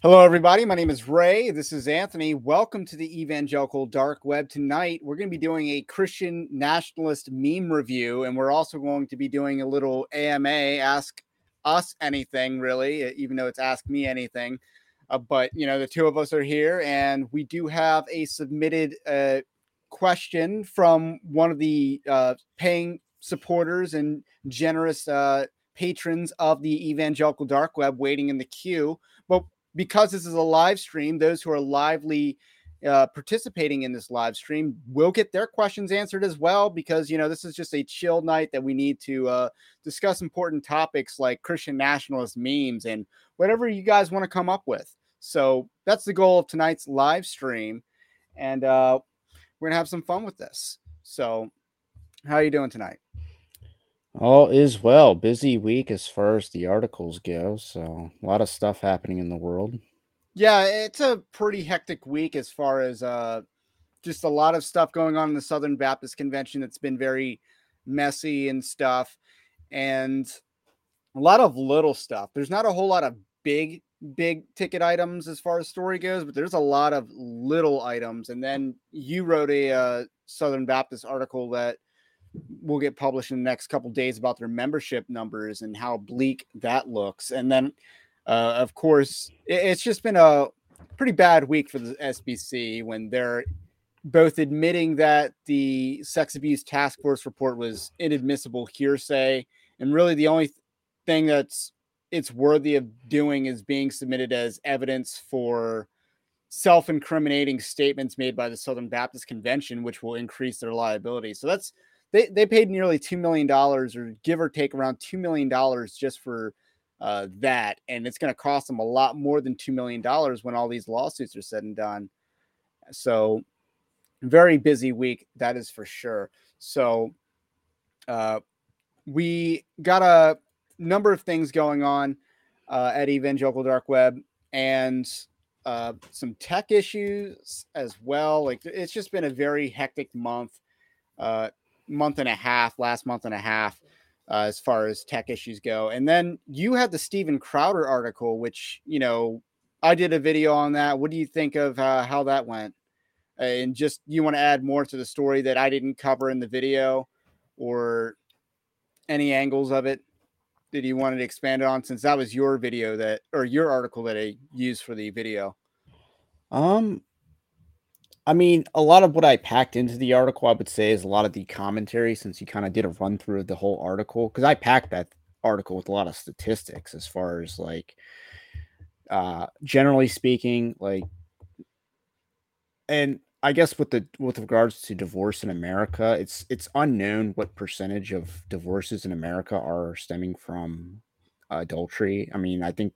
Hello, everybody. My name is Ray. This is Anthony. Welcome to the Evangelical Dark Web. Tonight, we're going to be doing a Christian nationalist meme review, and we're also going to be doing a little AMA, Ask Us Anything, really, even though it's Ask Me Anything. Uh, but, you know, the two of us are here, and we do have a submitted uh, question from one of the uh, paying supporters and generous uh, patrons of the Evangelical Dark Web waiting in the queue. But because this is a live stream, those who are lively uh, participating in this live stream will get their questions answered as well because you know this is just a chill night that we need to uh, discuss important topics like christian nationalist memes and whatever you guys want to come up with. So that's the goal of tonight's live stream and uh, we're gonna have some fun with this. So how are you doing tonight all is well. Busy week as far as the articles go. So a lot of stuff happening in the world. Yeah, it's a pretty hectic week as far as uh just a lot of stuff going on in the Southern Baptist Convention that's been very messy and stuff. And a lot of little stuff. There's not a whole lot of big, big ticket items as far as story goes, but there's a lot of little items. And then you wrote a uh, Southern Baptist article that will get published in the next couple days about their membership numbers and how bleak that looks. And then, uh, of course, it, it's just been a pretty bad week for the SBC when they're both admitting that the sex abuse task force report was inadmissible hearsay, and really the only thing that's it's worthy of doing is being submitted as evidence for self-incriminating statements made by the Southern Baptist Convention, which will increase their liability. So that's they they paid nearly two million dollars, or give or take around two million dollars just for uh, that, and it's going to cost them a lot more than two million dollars when all these lawsuits are said and done. So, very busy week, that is for sure. So, uh, we got a number of things going on uh, at Evangelical Dark Web, and uh, some tech issues as well. Like it's just been a very hectic month. Uh, month and a half, last month and a half, uh, as far as tech issues go. And then you had the Steven Crowder article, which, you know, I did a video on that. What do you think of uh, how that went? And just you want to add more to the story that I didn't cover in the video or any angles of it that you wanted to expand on since that was your video that or your article that I used for the video? Um, I mean, a lot of what I packed into the article, I would say, is a lot of the commentary since you kind of did a run through of the whole article. Because I packed that article with a lot of statistics as far as like, uh, generally speaking, like, and I guess with the with regards to divorce in America, it's it's unknown what percentage of divorces in America are stemming from adultery. I mean, I think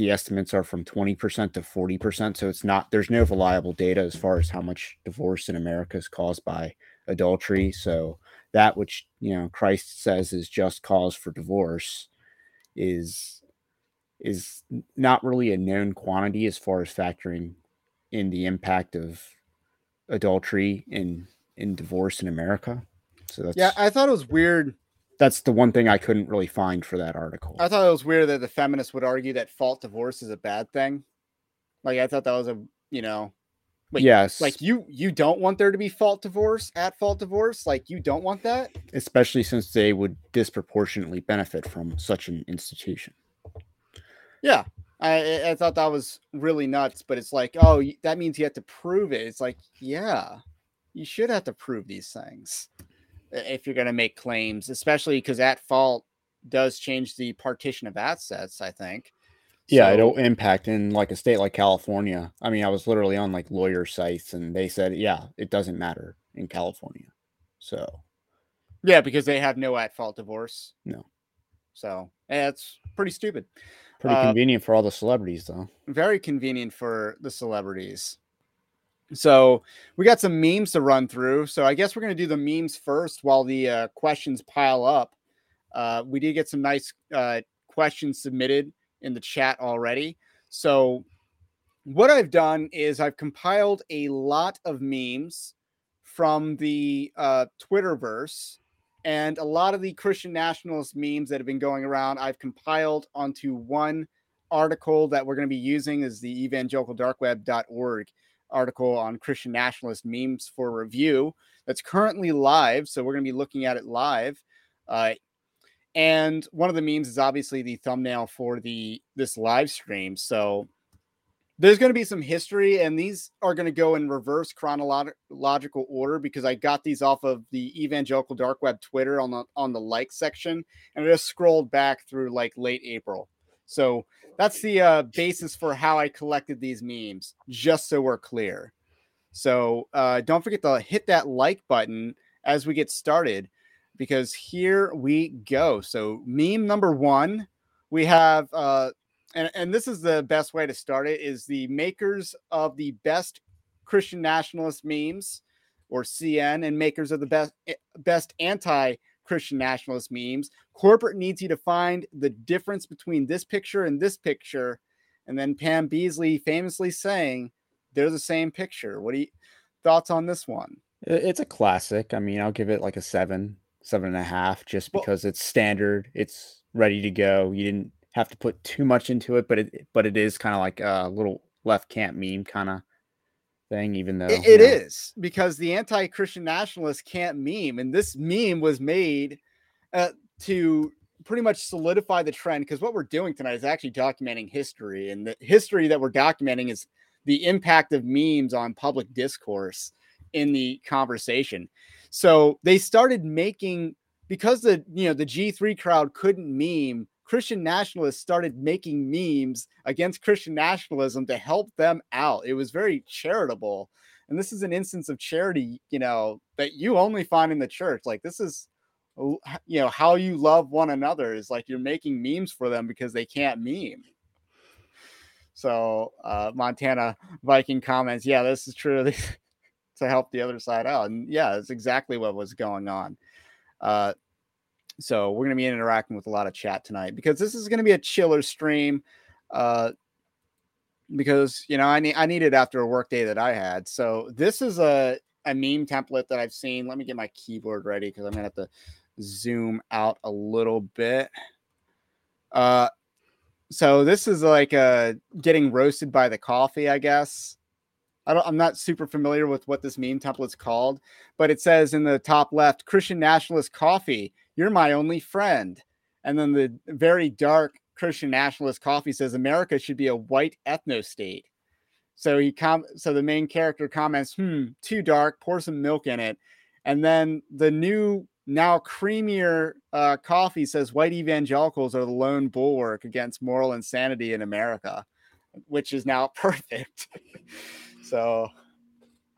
the estimates are from 20% to 40%. So it's not, there's no reliable data as far as how much divorce in America is caused by adultery. So that which, you know, Christ says is just cause for divorce is, is not really a known quantity as far as factoring in the impact of adultery in, in divorce in America. So that's, yeah, I thought it was weird that's the one thing I couldn't really find for that article. I thought it was weird that the feminists would argue that fault divorce is a bad thing. Like I thought that was a you know, like, yes, like you you don't want there to be fault divorce at fault divorce. Like you don't want that, especially since they would disproportionately benefit from such an institution. Yeah, I I thought that was really nuts. But it's like, oh, that means you have to prove it. It's like, yeah, you should have to prove these things if you're going to make claims, especially because at fault does change the partition of assets. I think. Yeah, so, it'll impact in like a state like California. I mean, I was literally on like lawyer sites, and they said, yeah, it doesn't matter in California. So. Yeah, because they have no at fault divorce. No. So yeah, it's pretty stupid. Pretty uh, convenient for all the celebrities, though. Very convenient for the celebrities. So we got some memes to run through. So I guess we're going to do the memes first while the uh, questions pile up. Uh, we did get some nice uh, questions submitted in the chat already. So what I've done is I've compiled a lot of memes from the uh, Twitterverse and a lot of the Christian nationalist memes that have been going around. I've compiled onto one article that we're going to be using is the evangelicaldarkweb.org article on Christian nationalist memes for review that's currently live. So we're going to be looking at it live. Uh, and one of the memes is obviously the thumbnail for the this live stream. So there's going to be some history, and these are going to go in reverse chronological order because I got these off of the Evangelical Dark Web Twitter on the on the like section, and I just scrolled back through like late April. So that's the uh, basis for how I collected these memes, just so we're clear. So uh, don't forget to hit that like button as we get started because here we go. So, meme number one, we have, uh, and, and this is the best way to start it, is the makers of the best Christian nationalist memes or CN and makers of the best eh, best anti Christian nationalist memes. Corporate needs you to find the difference between this picture and this picture. And then Pam Beesly famously saying, they're the same picture. What do you thoughts on this one? It's a classic. I mean, I'll give it like a seven, seven and a half, just because well, it's standard. It's ready to go. You didn't have to put too much into it, but it but it is kind of like a little left camp meme kind of thing, even though it, it is because the anti-Christian nationalist can't meme, and this meme was made uh, to pretty much solidify the trend. Because what we're doing tonight is actually documenting history, and the history that we're documenting is the impact of memes on public discourse in the conversation. So they started making because the you know the G3 crowd couldn't meme, Christian nationalists started making memes against Christian nationalism to help them out. It was very charitable. And this is an instance of charity, you know, that you only find in the church. Like this is you know how you love one another is like you're making memes for them because they can't meme. So uh, Montana Viking comments, yeah, this is true to help the other side out. And yeah, that's exactly what was going on. Uh, so we're going to be interacting with a lot of chat tonight because this is going to be a chiller stream. Uh, because you know I need I need it after a work day that I had. So this is a a meme template that I've seen. Let me get my keyboard ready because I'm gonna have to zoom out a little bit. Uh, so this is like uh getting roasted by the coffee, I guess. I don't I'm not super familiar with what this meme template's called, but it says in the top left, Christian nationalist coffee, you're my only friend. And then the very dark Christian nationalist coffee says America should be a white ethno state. So he com so the main character comments, hmm, too dark, pour some milk in it. And then the new now creamier uh, coffee says white evangelicals are the lone bulwark against moral insanity in America, which is now perfect. so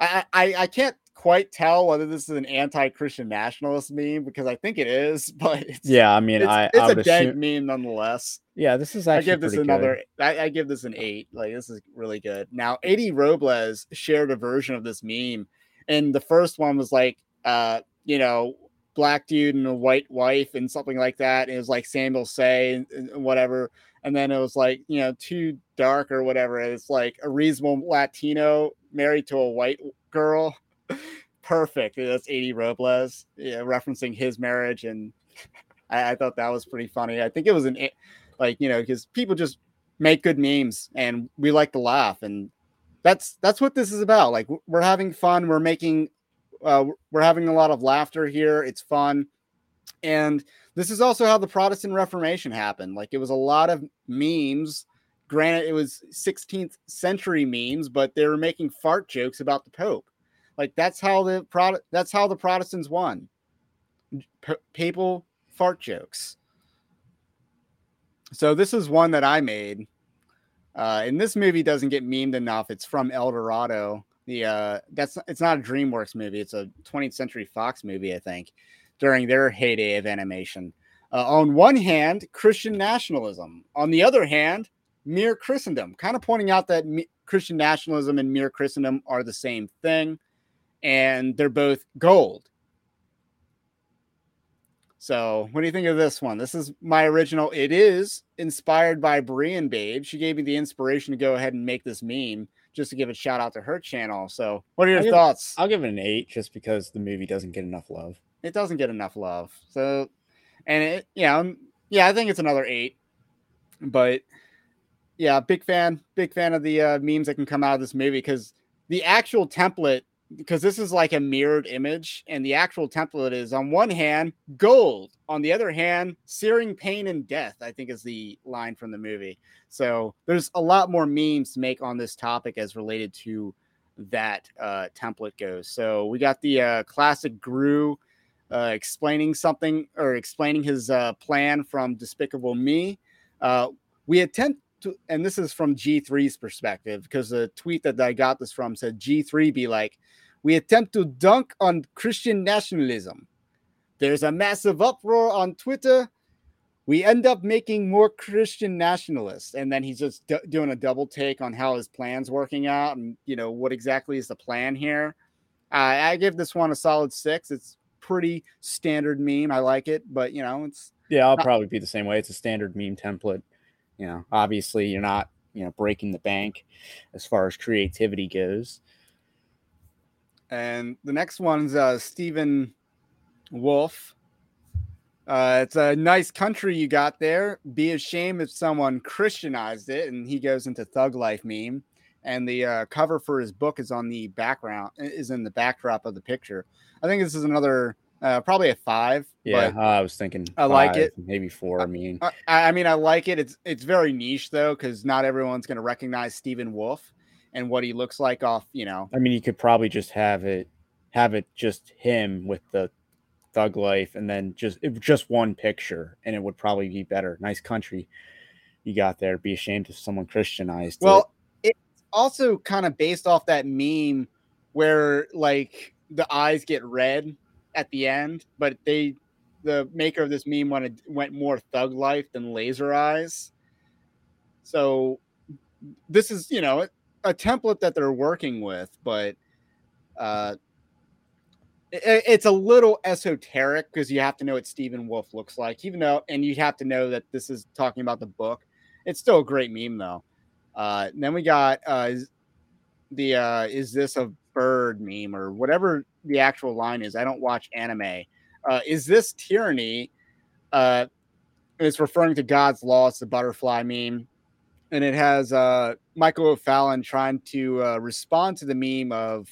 I, I, I can't quite tell whether this is an anti-Christian nationalist meme because I think it is, but yeah, I mean, it's, I it's I a dead assume... meme nonetheless. Yeah, this is actually I give this another. I, I, give this an eight. Like this is really good. Now, Eddie Robles shared a version of this meme, and the first one was like, uh, you know, black dude and a white wife and something like that. And it was like Samuel Sey and, and, whatever. And then it was like, you know, too dark or whatever. It's like a reasonable Latino married to a white girl. Perfect. That's Eddie Robles, yeah, referencing his marriage. And I, I thought that was pretty funny. I think it was an, like, you know, because people just make good memes and we like to laugh. And that's, that's what this is about. Like, we're having fun. We're making uh, we're having a lot of laughter here. It's fun. And this is also how the Protestant Reformation happened. Like it was a lot of memes. Granted, it was 16th century memes, but they were making fart jokes about the Pope. Like that's how the Pro- that's how the Protestants won. P- papal fart jokes. So this is one that I made. Uh, and this movie doesn't get memed enough. It's from El Dorado the uh that's it's not a DreamWorks movie, it's a 20th Century Fox movie, I think, during their heyday of animation. Uh, on one hand, Christian nationalism. On the other hand, mere Christendom, kind of pointing out that me- Christian nationalism and mere Christendom are the same thing, and they're both gold. So, what do you think of this one? This is my original. It is inspired by Brian Babe. She gave me the inspiration to go ahead and make this meme just to give a shout out to her channel. So, what are your I'll thoughts? Give, I'll give it an eight just because the movie doesn't get enough love. It doesn't get enough love. So, and it, yeah, um, yeah, I think it's another eight. But yeah, big fan, big fan of the uh, memes that can come out of this movie because the actual template, because this is like a mirrored image, and the actual template is on one hand gold, on the other hand searing pain and death. I think is the line from the movie. So there's a lot more memes to make on this topic as related to that uh, template goes. So we got the uh, classic Gru uh, explaining something or explaining his uh, plan from Despicable Me. Uh, we attempt to, and this is from G3's perspective because the tweet that I got this from said G3 be like, we attempt to dunk on Christian nationalism. There's a massive uproar on Twitter. We end up making more Christian nationalists. And then he's just d- doing a double take on how his plan's working out and, you know, what exactly is the plan here. Uh, I give this one a solid six. It's pretty standard meme. I like it, but, you know, it's. Yeah, I'll not- probably be the same way. It's a standard meme template. You know, obviously you're not, you know, breaking the bank as far as creativity goes. And the next one's uh, Stephen Wolfe. Uh, it's a nice country you got there. Be a shame if someone Christianized it. And he goes into thug life meme. And the uh, cover for his book is on the background, is in the backdrop of the picture. I think this is another uh, probably a five. Yeah, I was thinking. I like it. Maybe four. I mean, I, I mean, I like it. It's it's very niche though, because not everyone's going to recognize Stephen Wolfe and what he looks like off. You know, I mean, you could probably just have it have it just him with the thug life, and then just just one picture, and it would probably be better. Nice country you got there. Be ashamed if someone Christianized. Well, it. it's also kind of based off that meme where like the eyes get red at the end, but they the maker of this meme wanted went more thug life than laser eyes. So this is, you know, a template that they're working with, but uh it, it's a little esoteric because you have to know what Stephen Wolfe looks like, even though, and you have to know that this is talking about the book. It's still a great meme though. Uh, then we got uh, the uh, is this a bird meme or whatever the actual line is. I don't watch anime. Uh, is this tyranny? Uh, it's referring to God's law. It's the butterfly meme, and it has uh, Michael O'Fallon trying to uh, respond to the meme of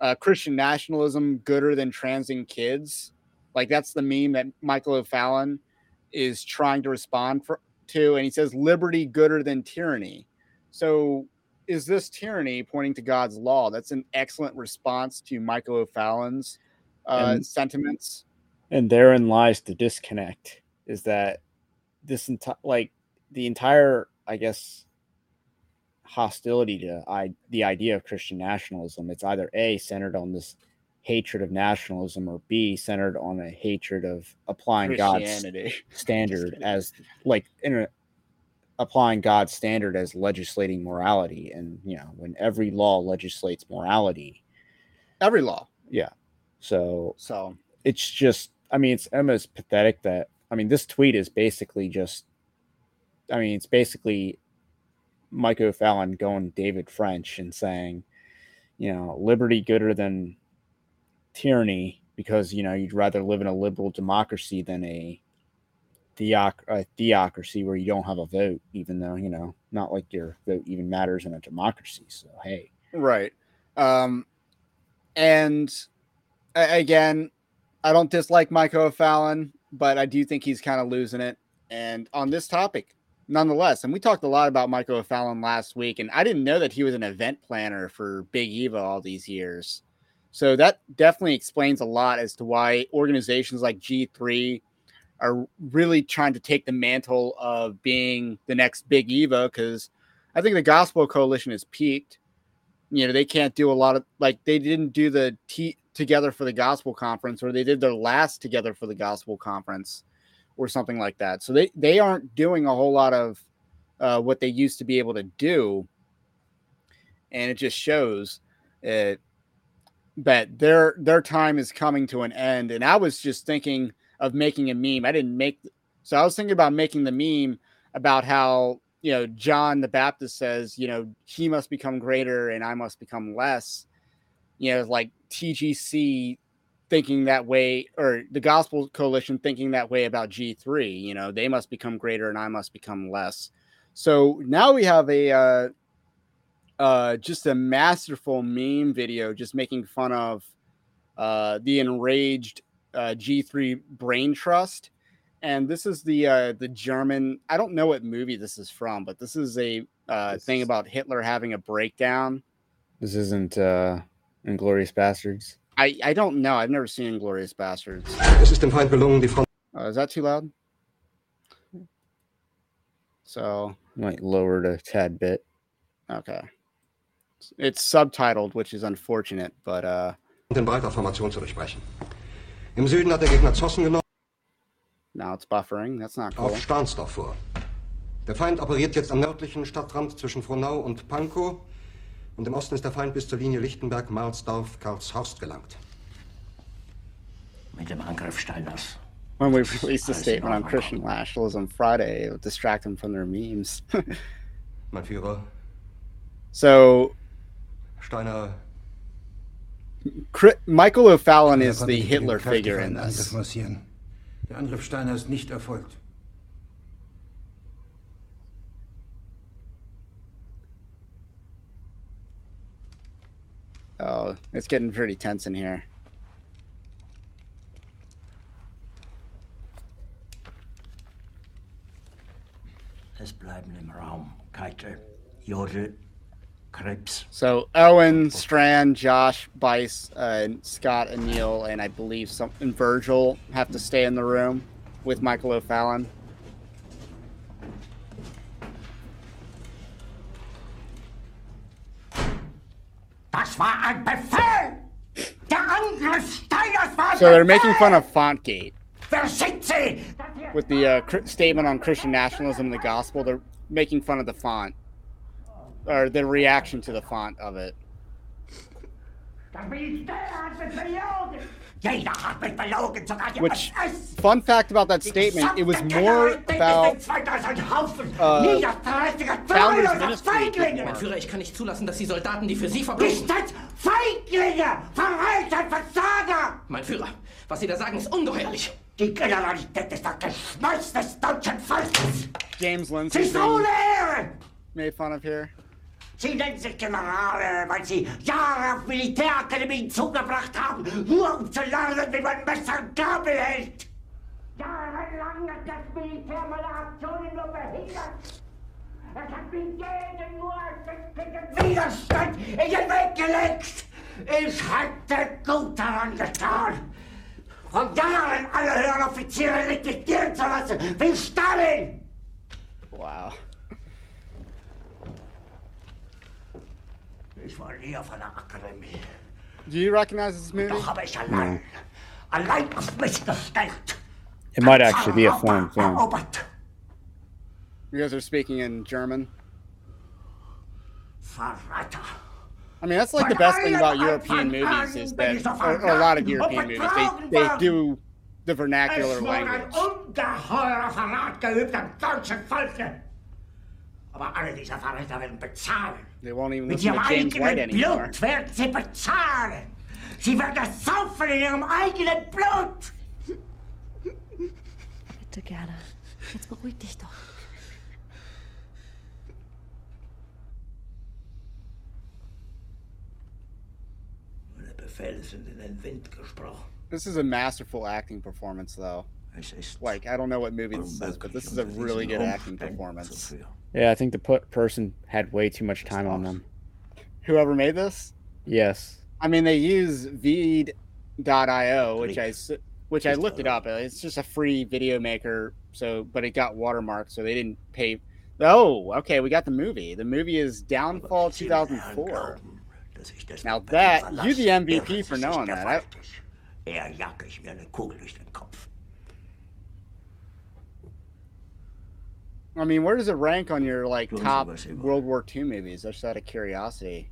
uh, Christian nationalism gooder than transing kids. Like that's the meme that Michael O'Fallon is trying to respond for, to, and he says liberty gooder than tyranny. So is this tyranny pointing to God's law? That's an excellent response to Michael O'Fallon's uh, and, sentiments. And therein lies the disconnect is that this entire, like the entire, I guess, hostility to I, the idea of Christian nationalism. It's either A, centered on this hatred of nationalism, or B, centered on a hatred of applying God's standard as, like, in applying God's standard as legislating morality. And, you know, when every law legislates morality, every law. Yeah. So, so it's just, I mean, it's almost pathetic that, I mean, this tweet is basically just, I mean, it's basically Michael Fallon going David French and saying, you know, liberty gooder than tyranny because, you know, you'd rather live in a liberal democracy than a theoc- a theocracy where you don't have a vote, even though you know not like your vote even matters in a democracy. So hey, right. Um, and again, I don't dislike Mike O'Fallon, but I do think he's kind of losing it. And on this topic, nonetheless, and we talked a lot about Michael O'Fallon last week, and I didn't know that he was an event planner for Big Eva all these years. So that definitely explains a lot as to why organizations like G3 are really trying to take the mantle of being the next big Eva because I think the Gospel Coalition has peaked. You know, they can't do a lot of like they didn't do the T together for the Gospel Conference or they did their last together for the Gospel Conference or something like that. So they they aren't doing a whole lot of uh, what they used to be able to do, and it just shows it that their their time is coming to an end. And I was just thinking of making a meme. I didn't make so I was thinking about making the meme about how you know John the Baptist says, you know, he must become greater and I must become less. You know, like TGC thinking that way, or the Gospel Coalition thinking that way about G3. You know, they must become greater and I must become less. So now we have a uh, uh, just a masterful meme video just making fun of uh, the enraged uh, G3 brain trust. And this is the uh, the German. I don't know what movie this is from, but this is a uh, thing about Hitler having a breakdown. This isn't uh, Inglourious Basterds. I, I don't know. I've never seen Inglourious Basterds. Es ist dem Feind gelungen, Front Uh, is that too loud? So Might lower it a tad bit. okay, it's subtitled, which is unfortunate, but uh, in breiter zu durchbrechen. Im Süden hat der Gegner Zossen genommen, now it's buffering. That's not cool. auf Stahnsdorf vor. Der Feind operiert jetzt am nördlichen Stadtrand zwischen Frohnau und Pankow und im Osten ist der Feind bis zur Linie Lichtenberg, Marsdorf, Karlshorst gelangt. Mit dem Angriff Steiners. When we released a statement on. Christian nationalism Friday, it would distract them from their memes. Mein Führer, so Steiner Cri- Michael O'Fallon is the Hitler figure in this. Der Angriff Steiner ist nicht erfolgt. Oh, it's getting pretty tense in here. Es bleiben im Raum Keitel, Jodl, Krebs. So Owen, Strachan, Josh, Buice, uh, Scott, and Neil, and I believe some and Virgil have to stay in the room with Michael O'Fallon. Das war ein Befehl! Der Angriff Steiners war So they're making fun of Fontgate Wer sind Sie? with the uh, cr- statement on Christian nationalism and the gospel. They're making fun of the font or the reaction to the font of it. Which, fun fact about that statement, it was more about uh, Founders Ministry. Mein Führer, ich kann nicht zulassen, dass die Soldaten, die für Sie verbringen. Feiglinge! Verreiter, Versager! Mein Führer, was Sie da sagen, ist ungeheuerlich. Die Generalität ist das Geschmeiß des deutschen Volkes! James Sie Lindsay ist ohne being Ehre! made fun of here. Sie nennen sich Generale, weil Sie Jahre auf Militärakademien zugebracht haben, nur um zu lernen, wie man Messer und Gabel hält. Jahrelang hat das Militär meine Aktionen nur behindert. Es hat mir jeden nur den Widerstand in den Weg gelegt. Ich hätte gut daran getan, von Jahren alle höheren Offiziere liquidieren zu lassen, wie Stalin. Wow. Ich war nie auf einer Akademie. Do you recognize this movie? Doch habe ich allein, allein auf mich gestellt. It might actually be a foreign film. Erobert. You guys are speaking in German. Verräter. I mean, that's like the best thing about European movies is that, or, or a lot of European movies, they, they do the vernacular Es wurde ein language. Aber alle diese Verräter werden bezahlen. They won't even Mit listen ihrem to James White eigenen anymore. Blut werden sie bezahlen. Sie werden es saufen in ihrem eigenen Blut. Bitte gerne. Jetzt beruhig dich doch. Meine Befehle sind in den Wind gesprochen. This is a masterful acting performance, though. Like, I don't know what movie this is, but this is a really good acting performance. Yeah, I think the put person had way too much time on them. Whoever made this, Yes. I mean, they use Veed.io, which I which I looked it up. It's just a free video maker. So, but it got watermarked, so they didn't pay. Oh, okay, we got the movie. The movie is Downfall 2004. Now that- you the MVP for knowing that. I- I mean, where does it rank on your like top World War II movies? Just out of curiosity.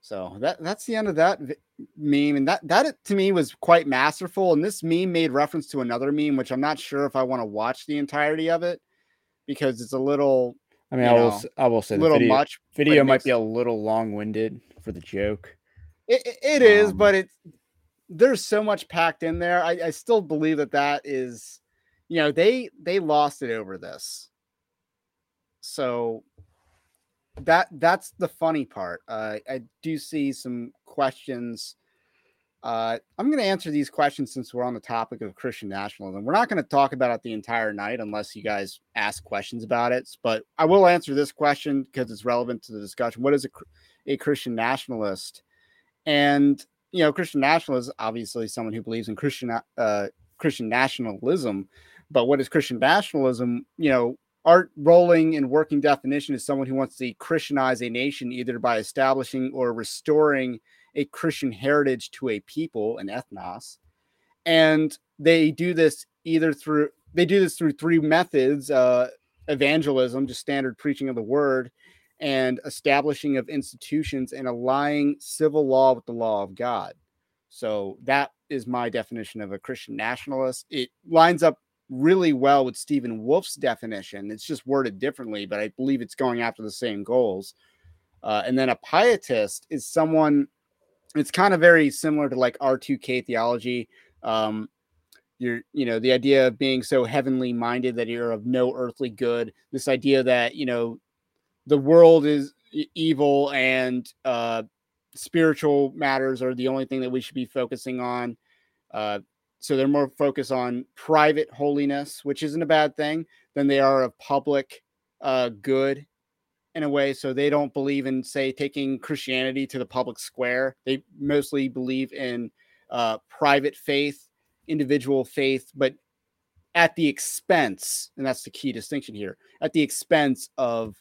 So that that's the end of that meme, and that that to me was quite masterful. And this meme made reference to another meme, which I'm not sure if I want to watch the entirety of it because it's a little I mean, I will. know, s- I will say the little video, much. video might makes- be a little long-winded for the joke. It, it- it is, Um, but it's there's so much packed in there. I, I still believe that that is you know, they they lost it over this. So that that's the funny part. Uh, I do see some questions. Uh, I'm going to answer these questions since we're on the topic of Christian nationalism. We're not going to talk about it the entire night unless you guys ask questions about it. But I will answer this question because it's relevant to the discussion. What is a, a Christian nationalist? And you know, Christian nationalist obviously someone who believes in Christian uh, Christian nationalism. But what is Christian nationalism? You know, our rolling and working definition is someone who wants to Christianize a nation either by establishing or restoring a Christian heritage to a people, an ethnos. And they do this either through they do this through three methods: uh, evangelism, just standard preaching of the word, and establishing of institutions and aligning civil law with the law of God. So that is my definition of a Christian nationalist. It lines up really well with Stephen Wolfe's definition. It's just worded differently, but I believe it's going after the same goals. Uh, and then a pietist is someone, it's kind of very similar to like R2K theology. Um, you're, you know, the idea of being so heavenly minded that you're of no earthly good. This idea that, you know, the world is evil and uh, spiritual matters are the only thing that we should be focusing on. Uh, so they're more focused on private holiness, which isn't a bad thing, than they are of public uh, good in a way. So they don't believe in, say, taking Christianity to the public square. They mostly believe in uh, private faith, individual faith, but at the expense, and that's the key distinction here, at the expense of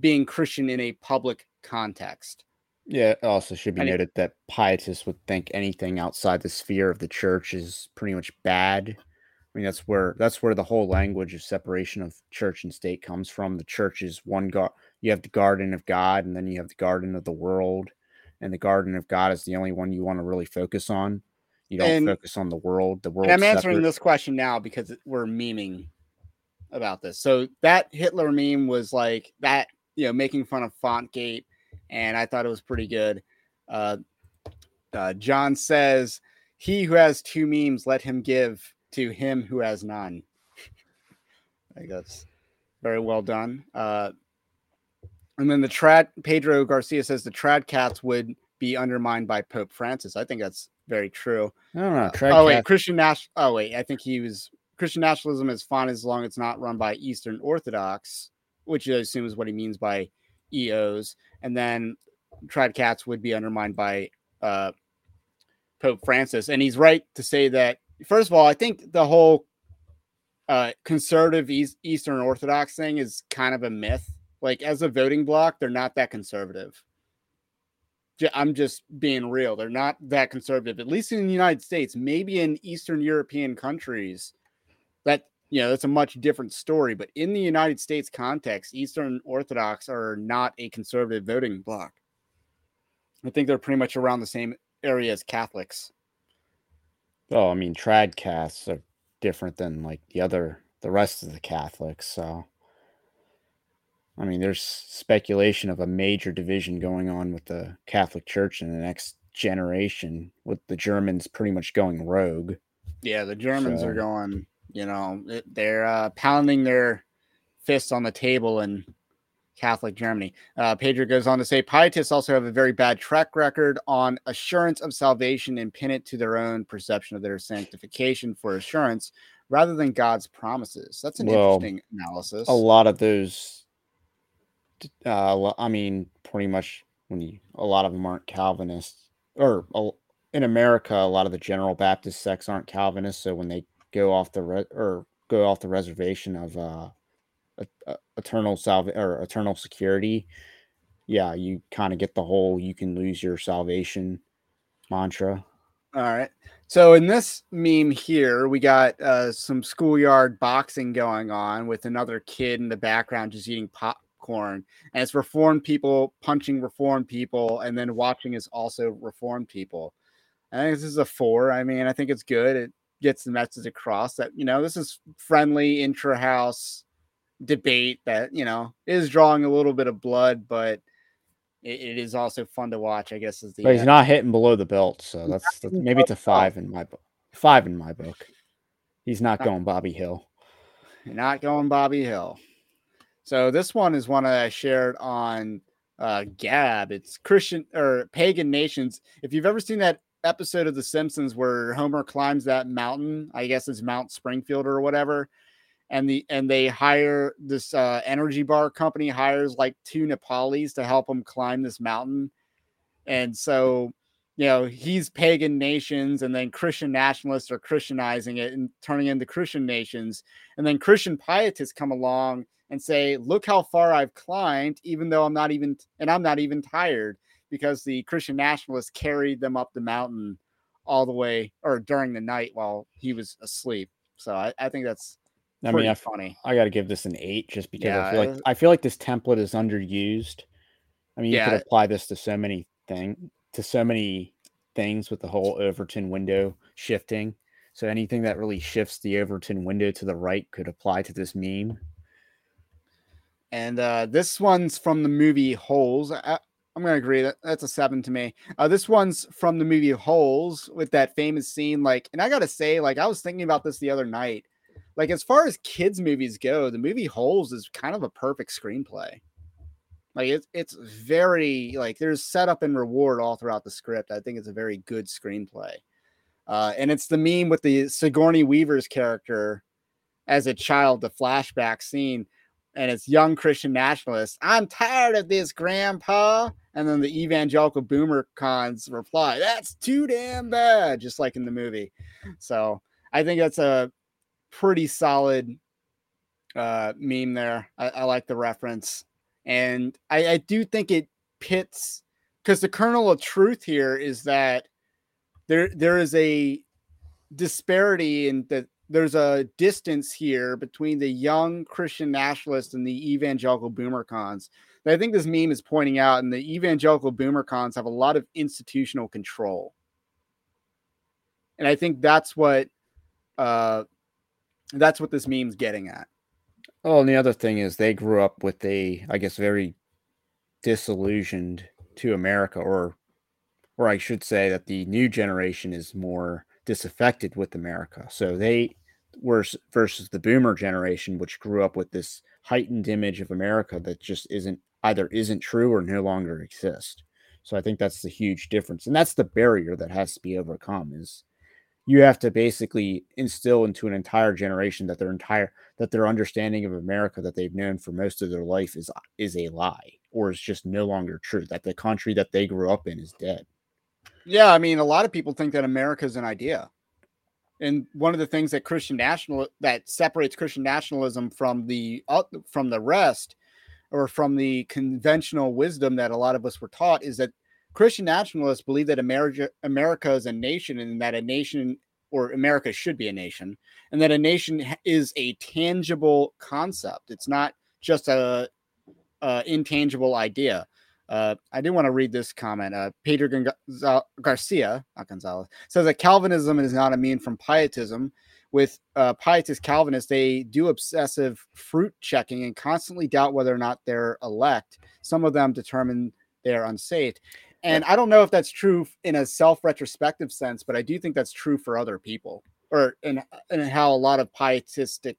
being Christian in a public context. Yeah, it also should be and noted it, that pietists would think anything outside the sphere of the church is pretty much bad. I mean, that's where that's where the whole language of separation of church and state comes from. The church is one God. You have the garden of God, and then you have the garden of the world. And the garden of God is the only one you want to really focus on. You don't and, focus on the world. The world. I'm answering this question now because we're memeing about this. So that Hitler meme was like that, you know, making fun of Fontgate and I thought it was pretty good. Uh, uh, John says, "He who has two memes, let him give to him who has none." I think that's very well done. Uh, and then the trad Pedro Garcia says the trad cats would be undermined by Pope Francis. I think that's very true. I don't know. Uh, oh wait, Christian Nash. Oh wait, I think he was Christian nationalism is fine as long as it's not run by Eastern Orthodox, which I assume is what he means by EOs, and then Trad Cats would be undermined by uh, Pope Francis. And he's right to say that. First of all, I think the whole uh, conservative East, Eastern Orthodox thing is kind of a myth. Like as a voting bloc, they're not that conservative. I'm just being real. They're not that conservative, at least in the United States. Maybe in Eastern European countries, that you know, that's a much different story. But in the United States context, Eastern Orthodox are not a conservative voting bloc. I think they're pretty much around the same area as Catholics. Oh, I mean, trad cats are different than like the other, the rest of the Catholics. So, I mean, there's speculation of a major division going on with the Catholic Church in the next generation, with the Germans pretty much going rogue. Yeah, the Germans so, are going you know, they're uh, pounding their fists on the table in Catholic Germany. Uh, Pedro goes on to say Pietists also have a very bad track record on assurance of salvation and pin it to their own perception of their sanctification for assurance rather than God's promises. That's an well, interesting analysis. A lot of those, uh, I mean, pretty much when you, a lot of them aren't Calvinists, or in America, a lot of the General Baptist sects aren't Calvinists. So when they go off the re- or go off the reservation of uh, eternal salve or eternal security, yeah, you kind of get the whole you can lose your salvation mantra. All right. So in this meme here, we got uh, some schoolyard boxing going on with another kid in the background just eating popcorn, and it's reformed people punching reformed people, and then watching is also reformed people. I think this is a four. I mean, I think it's good. It gets the message across that you know this is friendly intra-house debate that you know is drawing a little bit of blood, but it, it is also fun to watch. I guess is the. But he's uh, not hitting below the belt, so that's, that's maybe it's a five in my book. Five in my book. He's not going Bobby Hill. Not going Bobby Hill. So this one is one that I shared on uh, Gab. It's Christian or pagan nations. If you've ever seen that episode of The Simpsons where Homer climbs that mountain, I guess it's Mount Springfield or whatever, and the and they hire this uh, energy bar company hires like two Nepalis to help them climb this mountain, and so you know he's pagan nations, and then Christian nationalists are Christianizing it and turning into Christian nations, and then Christian pietists come along and say, "Look how far I've climbed, even though I'm not even and I'm not even tired." Because the Christian nationalists carried them up the mountain all the way or during the night while he was asleep. So I, I think that's I mean, I, funny. I got to give this an eight just because Yeah, I feel like I feel like this template is underused. I mean, you Yeah. could apply this to so many thing to so many things with the whole Overton window shifting. So anything that really shifts the Overton window to the right could apply to this meme. And uh, this one's from the movie Holes. I, I'm to agree that that's a seven to me. Uh, this one's from the movie Holes with that famous scene. Like, and I got to say, like, I was thinking about this the other night. Like, as far as kids' movies go, the movie Holes is kind of a perfect screenplay. Like, it's it's very like there's setup and reward all throughout the script. I think it's a very good screenplay. Uh, and it's the meme with the Sigourney Weaver's character as a child, the flashback scene and it's young Christian nationalists. I'm tired of this, Grandpa. And then the evangelical boomer cons reply, "That's too damn bad," just like in the movie. So I think that's a pretty solid uh, meme there. I, I like the reference, and I, I do think it pits because the kernel of truth here is that there there is a disparity in that there's a distance here between the young Christian nationalists and the evangelical boomer cons. that I think this meme is pointing out, and the evangelical boomer cons have a lot of institutional control. And I think that's what uh that's what this meme's getting at. Oh, and the other thing is they grew up with a, I guess, very disillusioned to America, or, or I should say that the new generation is more disaffected with America. So they were versus the Boomer generation, which grew up with this heightened image of America that just isn't either isn't true or no longer exists. So I think that's the huge difference, and that's the barrier that has to be overcome. Is you have to basically instill into an entire generation that their entire that their understanding of America that they've known for most of their life is is a lie or is just no longer true. That the country that they grew up in is dead. Yeah, I mean, a lot of people think that America is an idea. And one of the things that Christian national that separates Christian nationalism from the from the rest or from the conventional wisdom that a lot of us were taught is that Christian nationalists believe that America America is a nation and that a nation or America should be a nation and that a nation is a tangible concept. It's not just a, a intangible idea. Uh, I do want to read this comment. Uh, Pedro Gonza- Garcia, not Gonzalez, says that Calvinism is not immune from pietism. With uh, pietist Calvinists, they do obsessive fruit checking and constantly doubt whether or not they're elect. Some of them determine they're unsaved. And I don't know if that's true in a self-retrospective sense, but I do think that's true for other people, or in, in how a lot of pietistic,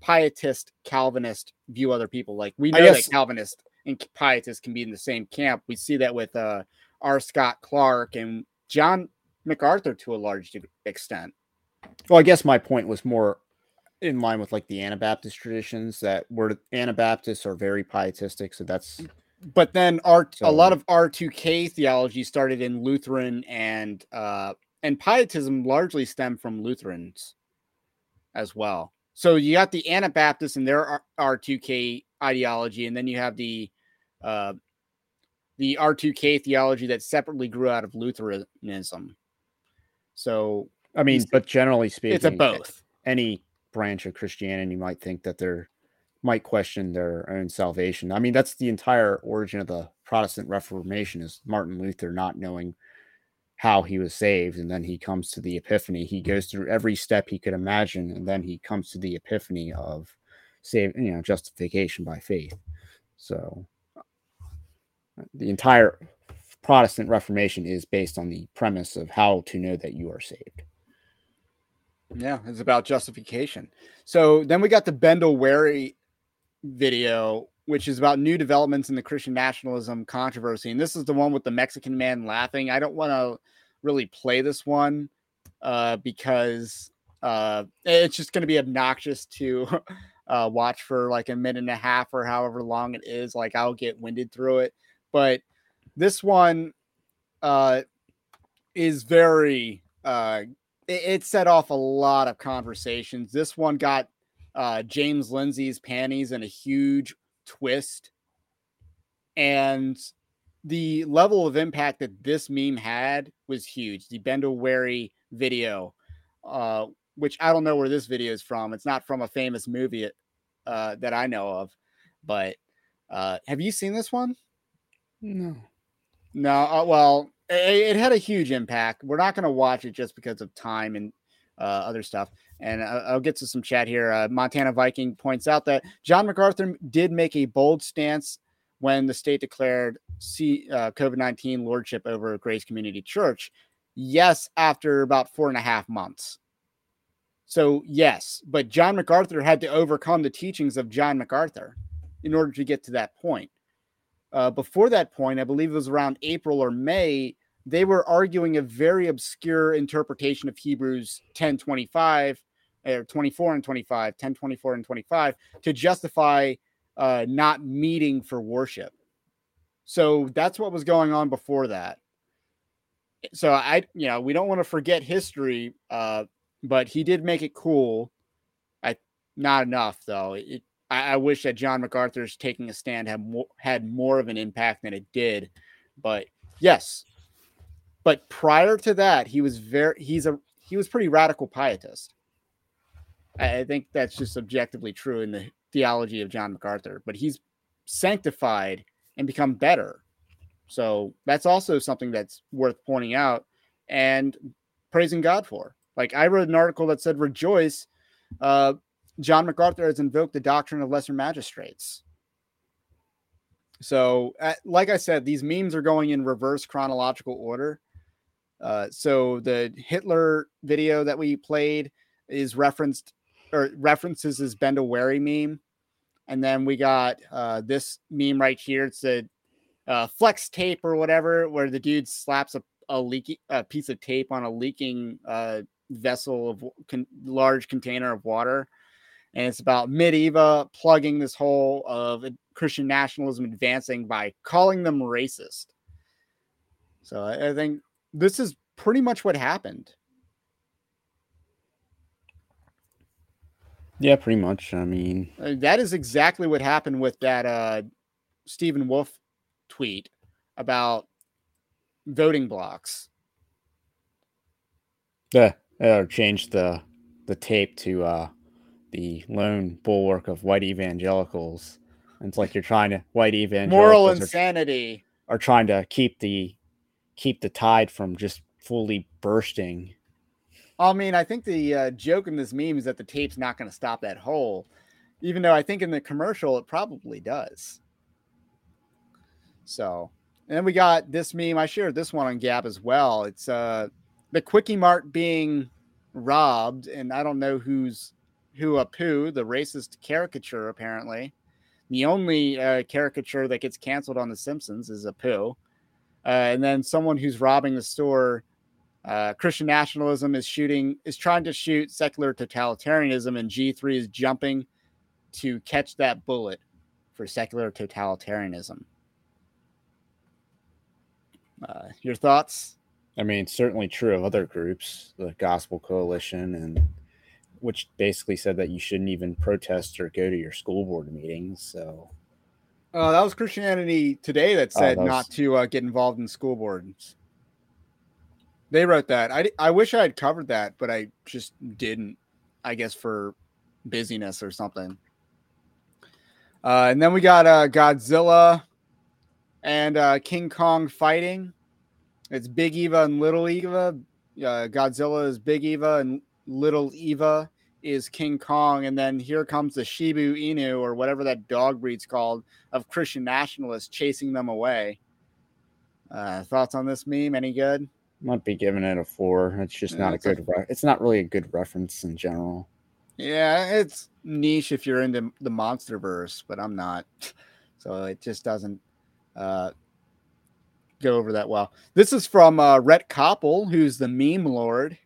pietist Calvinist view other people. Like we know guess- that Calvinist and pietists can be in the same camp. We see that with uh, R. Scott Clark and John MacArthur to a large extent. Well, I guess my point was more in line with like the Anabaptist traditions that were Anabaptists are very pietistic. So that's But then R a lot of R2K theology started in Lutheran and uh, and pietism largely stemmed from Lutherans as well. So you got the Anabaptists and their R- R2K ideology, and then you have the uh, the R2K theology that separately grew out of Lutheranism. So I mean, but generally speaking, it's a both. any branch of Christianity might think that they're might question their own salvation. I mean, that's the entire origin of the Protestant Reformation is Martin Luther not knowing how he was saved, and then he comes to the epiphany. He goes through every step he could imagine, and then he comes to the epiphany of save, you know, justification by faith. So the entire Protestant Reformation is based on the premise of how to know that you are saved. Yeah, it's about justification. So then we got the Bendel Wary video, which is about new developments in the Christian nationalism controversy. And this is the one with the Mexican man laughing. I don't want to really play this one uh, because uh, it's just going to be obnoxious to uh, watch for like a minute and a half or however long it is. Like I'll get winded through it. But this one uh, is very, uh, it, it set off a lot of conversations. This one got uh, James Lindsay's panties in a huge twist. And the level of impact that this meme had was huge. The Bendel Wary video, uh, which I don't know where this video is from. It's not from a famous movie uh, that I know of. But uh, have you seen this one? No. No. Uh, well, it, it, had a huge impact. We're not going to watch it just because of time and uh, other stuff. And I'll get to some chat here. Uh, Montana Viking points out that John MacArthur did make a bold stance when the state declared C, uh, COVID 19 lordship over Grace Community Church. Yes, after about four and a half months. So, yes, but John MacArthur had to overcome the teachings of John MacArthur in order to get to that point. Uh, before that point, I believe it was around April or May, they were arguing a very obscure interpretation of Hebrews 10 25 or 24 and 25, 10 24 and 25 to justify uh, not meeting for worship. So that's what was going on before that. So I, you know, we don't want to forget history, uh, but he did make it cool. I not enough though. It, I, I wish that John MacArthur's taking a stand had more had more of an impact than it did. But yes, but prior to that, he was very he's a he was pretty radical pietist. I think that's just objectively true in the theology of John MacArthur, but he's sanctified and become better. So that's also something that's worth pointing out and praising God for. Like I read an article that said, Rejoice, uh, John MacArthur has invoked the doctrine of lesser magistrates. So, uh, like I said, these memes are going in reverse chronological order. Uh, so the Hitler video that we played is referenced or references his Bendel Wary meme. And then we got uh, this meme right here. It's a uh, flex tape or whatever, where the dude slaps a, a leaky a piece of tape on a leaking uh, vessel of con- large container of water. And it's about Medeva plugging this hole of Christian nationalism advancing by calling them racist. So I, I think this is pretty much what happened. Yeah, pretty much. I mean, uh, that is exactly what happened with that uh, Stephen Wolfe tweet about voting blocks. Yeah, or changed the the tape to uh, the lone bulwark of white evangelicals. And it's like you're trying to white evangelicals moral insanity are, are trying to keep the keep the tide from just fully bursting I mean, I think the uh, joke in this meme is that the tape's not going to stop that hole, even though I think in the commercial it probably does. So, and then we got this meme. I shared this one on Gab as well. It's uh, the Kwik-E-Mart being robbed, and I don't know who's who a poo, the racist caricature, apparently. The only uh, caricature that gets canceled on The Simpsons is Apu. Uh, and then someone who's robbing the store uh, Christian nationalism is shooting is trying to shoot secular totalitarianism, and G3 is jumping to catch that bullet for secular totalitarianism. Uh, your thoughts? I mean, certainly true of other groups, the Gospel Coalition, and which basically said that you shouldn't even protest or go to your school board meetings. So, uh, that was Christianity Today that oh, said that was... not to uh, get involved in school boards. They wrote that. I, I wish I had covered that, but I just didn't. I guess for busyness or something. Uh, and then we got uh, Godzilla and uh, King Kong fighting. It's Big Eva and Little Eva. Uh, Godzilla is Big Eva and Little Eva is King Kong. And then here comes the Shiba Inu or whatever that dog breed's called of Christian nationalists chasing them away. Uh, thoughts on this meme? Any good? Might be giving it a four. It's just Yeah, not a it's a- good. Re- it's not really a good reference in general. Yeah, it's niche if you're into the monster verse, but I'm not. So it just doesn't uh, go over that well. This is from uh, Rhett Koppel, who's the meme lord.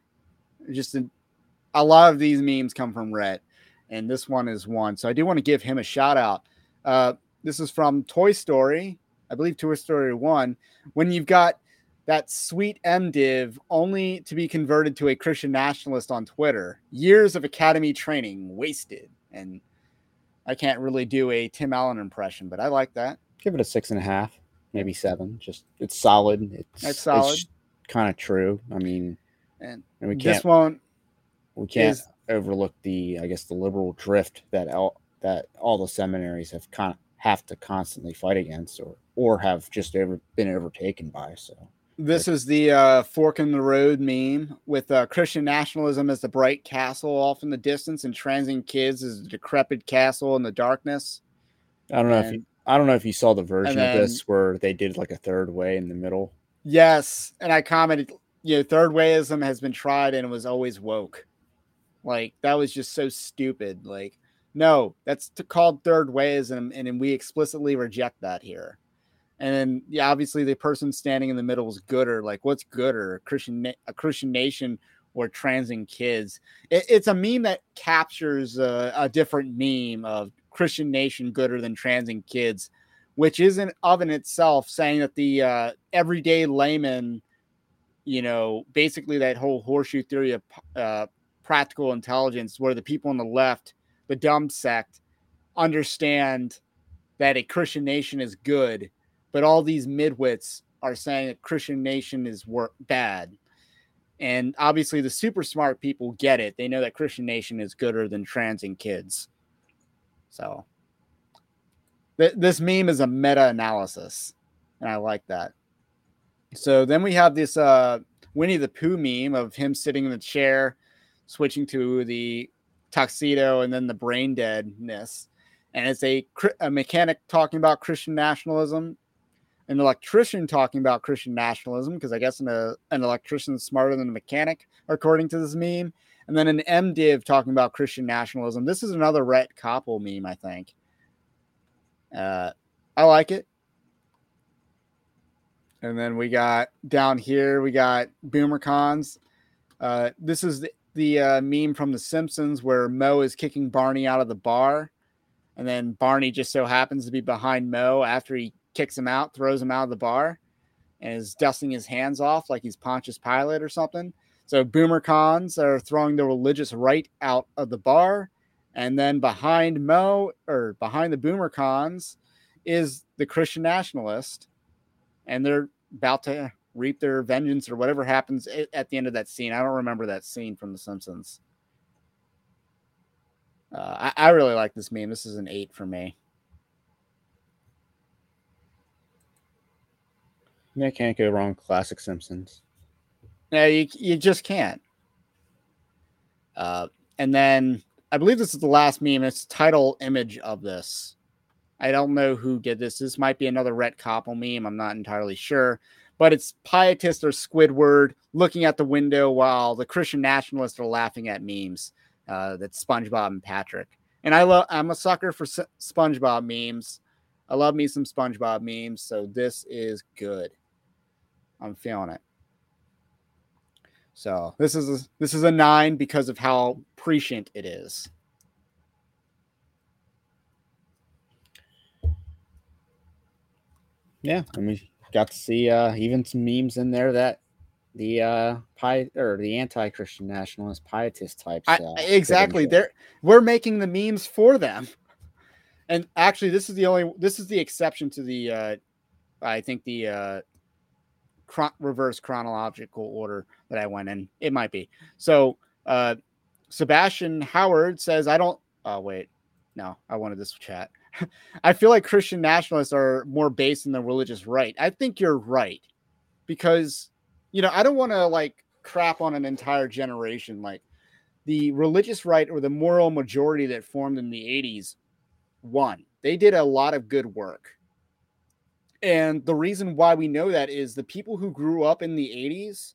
Just a, a lot of these memes come from Rhett, and this one is one. So I do want to give him a shout out. Uh, this is from Toy Story, I believe Toy Story 1. When you've got that sweet MDiv only to be converted to a Christian nationalist on Twitter. Years of academy training wasted. And I can't really do a Tim Allen impression, but I like that. Give it a six and a half, maybe seven. Just it's solid. It's That's solid. kind of true. I mean, And and we this can't one, we can't is- overlook the I guess the liberal drift that all that all the seminaries have con- have to constantly fight against or or have just over been overtaken by. So this is the uh, fork in the road meme with uh, Christian nationalism as the bright castle off in the distance and transient kids as the decrepit castle in the darkness. I don't know if you, And- I don't know if you saw the version then- of this where they did like a third way in the middle. Yes, and I commented, you know, third wayism has been tried and it was always woke. Like that was just so stupid. Like, no, that's called third wayism, and then we explicitly reject that here. And then, yeah, obviously the person standing in the middle is gooder. Like, what's gooder, a Christian, a Christian nation, or transing kids? It, it's a meme that captures a, a different meme of Christian nation gooder than transing kids which isn't of in itself saying that the uh, everyday layman, you know, basically that whole horseshoe theory of uh, practical intelligence, where the people on the left, the dumb sect, understand that a Christian nation is good, but all these midwits are saying that Christian nation is wor- bad. And obviously, the super smart people get it. They know that Christian nation is gooder than trans and kids. So th- this meme is a meta analysis, and I like that. So then we have this uh, Winnie the Pooh meme of him sitting in the chair, switching to the tuxedo and then the brain deadness, and it's a, a mechanic talking about Christian nationalism, an electrician talking about Christian nationalism because I guess an, uh, an electrician is smarter than a mechanic, according to this meme, and then an MDiv talking about Christian nationalism. This is another Rhett Koppel meme, I think. Uh, I like it. And then we got down here, we got Boomer Cons. Uh, this is the, the uh, meme from The Simpsons where Moe is kicking Barney out of the bar. And then Barney just so happens to be behind Moe after he kicks him out, throws him out of the bar, and is dusting his hands off like he's Pontius Pilate or something. So Boomer Cons are throwing the religious right out of the bar. And then behind Moe or behind the Boomer Cons is the Christian nationalist. And they're about to reap their vengeance or whatever happens at the end of that scene. I don't remember that scene from The Simpsons. Uh, I, I really like this meme. This is an eight for me. Yeah, can't go wrong. Classic Simpsons. Yeah, you, you just can't. Uh, and then I believe this is the last meme. It's title image of this. I don't know who did this. This might be another Rhett Koppel meme. I'm not entirely sure. But it's pietist or Squidward looking at the window while the Christian nationalists are laughing at memes. Uh, that's SpongeBob and Patrick. And I love. I'm a sucker for S- SpongeBob memes. I love me some SpongeBob memes. So this is good. I'm feeling it. So this is a, this is a nine because of how prescient it is. Yeah, and we got to see uh, even some memes in there that the uh, pi or the anti-Christian nationalist pietist types. Uh, I- exactly. They're we're making the memes for them. And actually, this is the only this is the exception to the uh I think the uh reverse chronological order that I went in. It might be. So uh Sebastian Howard says I don't oh wait. No, I wanted this chat. I feel like Christian nationalists are more based in the religious right. I think you're right. Because you know, I don't want to like crap on an entire generation like the religious right or the moral majority that formed in the 80s won. They did a lot of good work. And the reason why we know that is the people who grew up in the 80s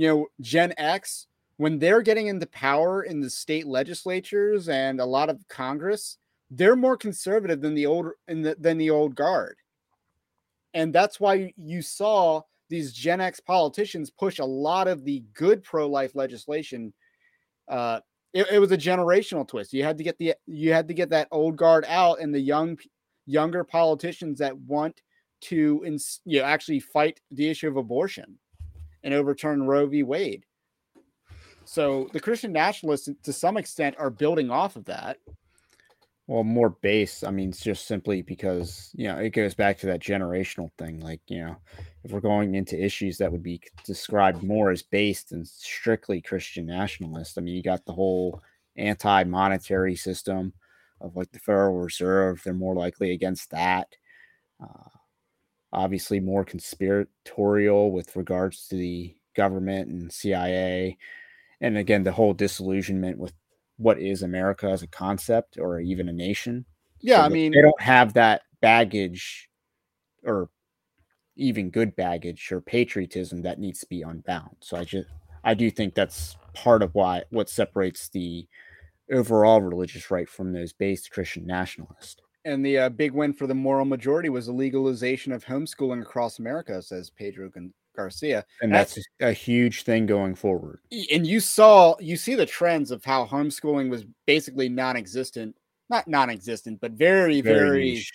you know, Gen X, when they're getting into power in the state legislatures and a lot of Congress, they're more conservative than the old the, than the old guard. And that's why you saw these Gen X politicians push a lot of the good pro-life legislation. Uh, it, it was a generational twist. You had to get the you had to get that old guard out, and the young younger politicians that want to ins- you know, actually fight the issue of abortion and overturn Roe v. Wade. So the Christian nationalists, to some extent, are building off of that. Well, more base. I mean, it's just simply because you know it goes back to that generational thing. Like you know, if we're going into issues that would be described more as based and strictly Christian nationalist, I mean, you got the whole anti-monetary system of like the Federal Reserve. They're more likely against that. Uh, obviously, more conspiratorial with regards to the government and CIA, and again, the whole disillusionment with what is America as a concept or even a nation. Yeah, So I mean, they don't have that baggage or even good baggage or patriotism that needs to be unbound. So I just I do think that's part of why what separates the overall religious right from those based Christian nationalists. And the uh, big win for the moral majority was the legalization of homeschooling across America, says Pedro Garcia. And That's- that's a huge thing going forward. And you saw you see the trends of how homeschooling was basically non-existent not non-existent but very very, niche.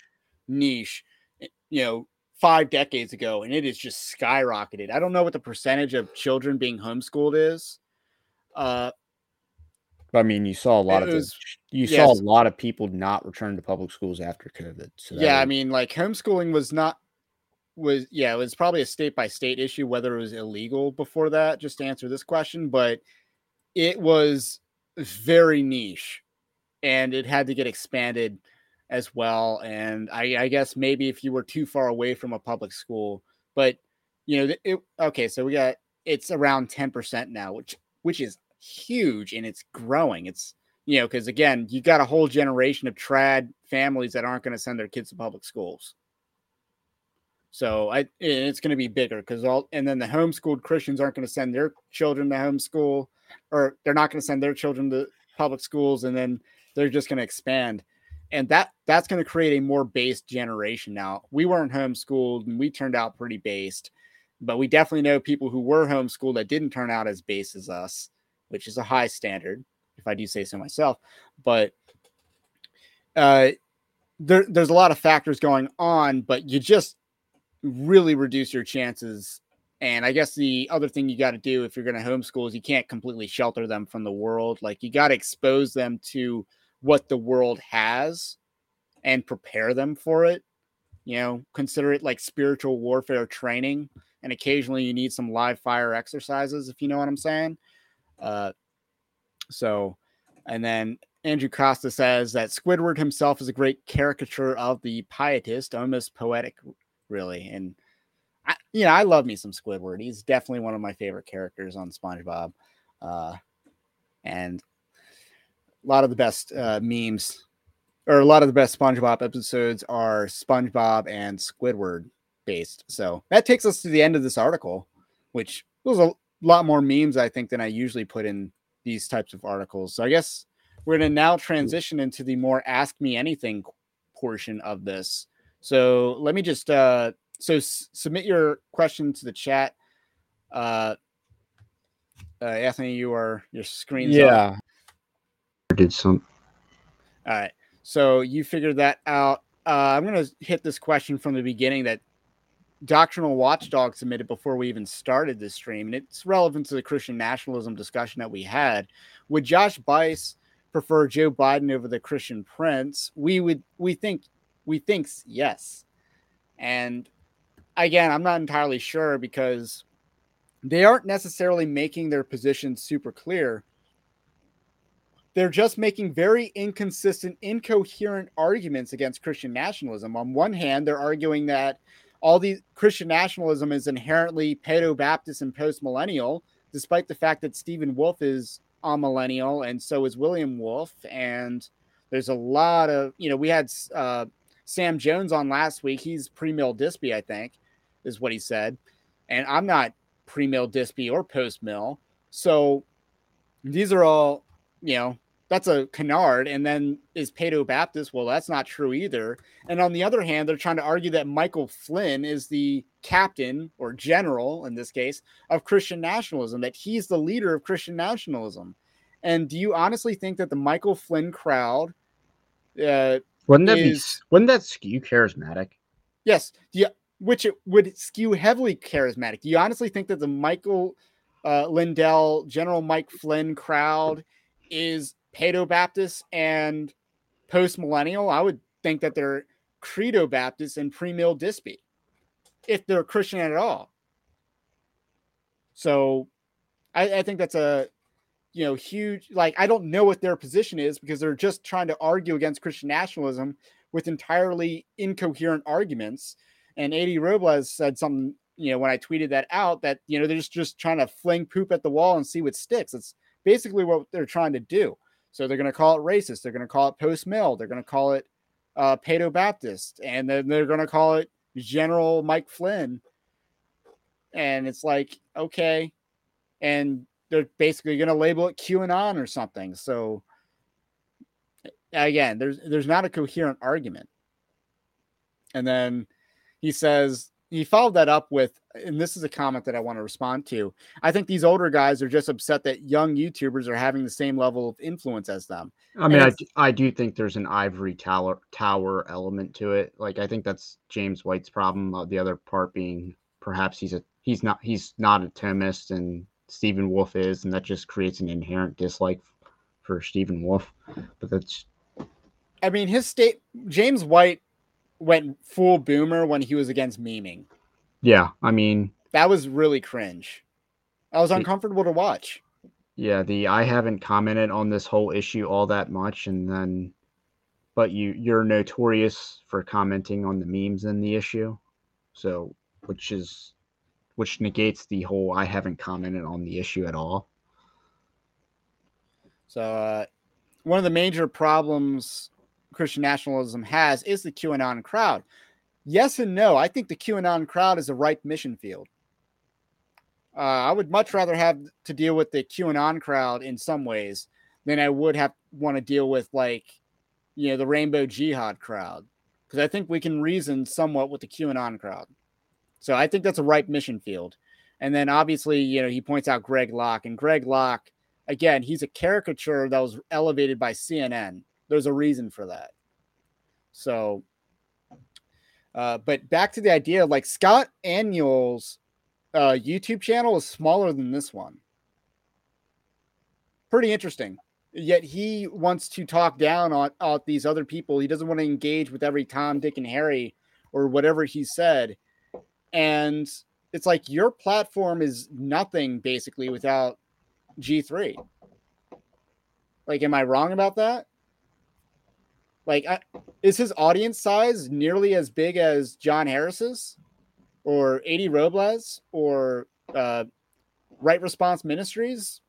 niche. eh, you know five decades ago and it is just skyrocketed i don't know what the percentage of children being homeschooled is uh I mean, you saw a lot It of was- those- you saw a lot of people not return to public schools after COVID. So yeah i mean like homeschooling was not was yeah it was probably a state by state issue whether it was illegal before that just to answer this question but it was very niche and it had to get expanded as well and i i guess maybe if you were too far away from a public school but you know it, okay so we got it's around 10% now which which is huge and it's growing. It's you know because again you got a whole generation of trad families that aren't going to send their kids to public schools. So i it's going to be bigger because all and then the homeschooled christians aren't going to send their children to homeschool or they're not going to send their children to public schools and then they're just going to expand. And that that's going to create a more based generation now. We weren't homeschooled and we turned out pretty based but we definitely know people who were homeschooled that didn't turn out as base as us which is a high standard if i do say so myself but uh there, there's a lot of factors going on but you just really reduce your chances and I guess the other thing you got to do if you're going to homeschool is you can't completely shelter them from the world. Like you got to expose them to what the world has and prepare them for it. You know, consider it like spiritual warfare training. And occasionally you need some live fire exercises, if you know what I'm saying. Uh, so, and then Andrew Costa says that Squidward himself is a great caricature of the pietist, almost poetic, really. And I, you know, I love me some Squidward. He's definitely one of my favorite characters on SpongeBob, uh, and a lot of the best uh, memes or a lot of the best SpongeBob episodes are SpongeBob and Squidward based. So that takes us to the end of this article, which was a lot more memes I think than I usually put in these types of articles. So I guess we're going to now transition into the more ask me anything portion of this. So let me just uh, so s- submit your question to the chat. Uh, uh, Anthony, you are your screen's up. yeah. did some All right. So you figured that out. Uh, I'm going to hit this question from the beginning that Doctrinal Watchdog submitted before we even started this stream, and it's relevant to the Christian nationalism discussion that we had. Would Josh Buice prefer Joe Biden over the Christian Prince? We would. We think. We thinks yes. And again, I'm not entirely sure because they aren't necessarily making their position super clear they're just making very inconsistent, incoherent arguments against Christian nationalism. On one hand, they're arguing that all the Christian nationalism is inherently paedo Baptist and post millennial, despite the fact that Stephen Wolfe is a millennial and so is William Wolfe. And there's a lot of, you know, we had uh, Sam Jones on last week. He's pre mill Dispy, I think, is what he said. And I'm not pre mill Dispy or post mill. So these are all, you know, that's a canard. And then is Paedo Baptist? Well, that's not true either. And on the other hand, they're trying to argue that Michael Flynn is the captain or general in this case of Christian nationalism, that he's the leader of Christian nationalism. And do you honestly think that the Michael Flynn crowd uh, wouldn't that is, be wouldn't that skew charismatic? Yes, yeah, which it would skew heavily charismatic. Do you honestly think that the Michael uh, Lindell, General Mike Flynn crowd is Paedo Baptist and post millennial? I would think that they're Credo Baptist and pre mill Dispy, if they're Christian at all. So I, I think that's a you know, huge. Like, I don't know what their position is because they're just trying to argue against Christian nationalism with entirely incoherent arguments. And Eddie Robles said something, you know, when I tweeted that out, that you know they're just just trying to fling poop at the wall and see what sticks. It's basically what they're trying to do. So they're going to call it racist. They're going to call it post mill. They're going to call it uh, Paedo Baptist, and then they're going to call it General Mike Flynn. And it's like, okay, and they're basically going to label it QAnon or something. So again, there's there's not a coherent argument. And then he says he followed that up with, and this is a comment that I want to respond to. I think these older guys are just upset that young YouTubers are having the same level of influence as them. I mean, I, I do think there's an ivory tower tower element to it. Like I think that's James White's problem. Uh, the other part being perhaps he's a he's not he's not a Thomist and Stephen Wolfe is, and that just creates an inherent dislike for Stephen Wolfe. But that's, I mean, his state James White went full boomer when he was against memeing. Yeah, I mean, that was really cringe. I was uncomfortable to watch. Yeah, the I haven't commented on this whole issue all that much, and then, but you you're notorious for commenting on the memes in the issue, so which is which negates the whole I haven't commented on the issue at all. So, uh, one of the major problems Christian nationalism has is the QAnon crowd. Yes and no. I think the QAnon crowd is a ripe mission field. Uh, I would much rather have to deal with the QAnon crowd in some ways than I would have want to deal with like, you know, the Rainbow Jihad crowd because I think we can reason somewhat with the QAnon crowd. So I think that's a ripe mission field. And then obviously, you know, he points out Greg Locke, and Greg Locke, again, he's a caricature that was elevated by CNN. There's a reason for that. So, uh, but back to the idea like Scott Aniol's uh, YouTube channel is smaller than this one. Pretty interesting. Yet he wants to talk down on, on these other people. He doesn't want to engage with every Tom, Dick, and Harry or whatever he said and it's like your platform is nothing basically without G3. Like, am I wrong about that? Like, I, is his audience size nearly as big as John Harris's, or Eddie Robles, or uh, Right Response Ministries?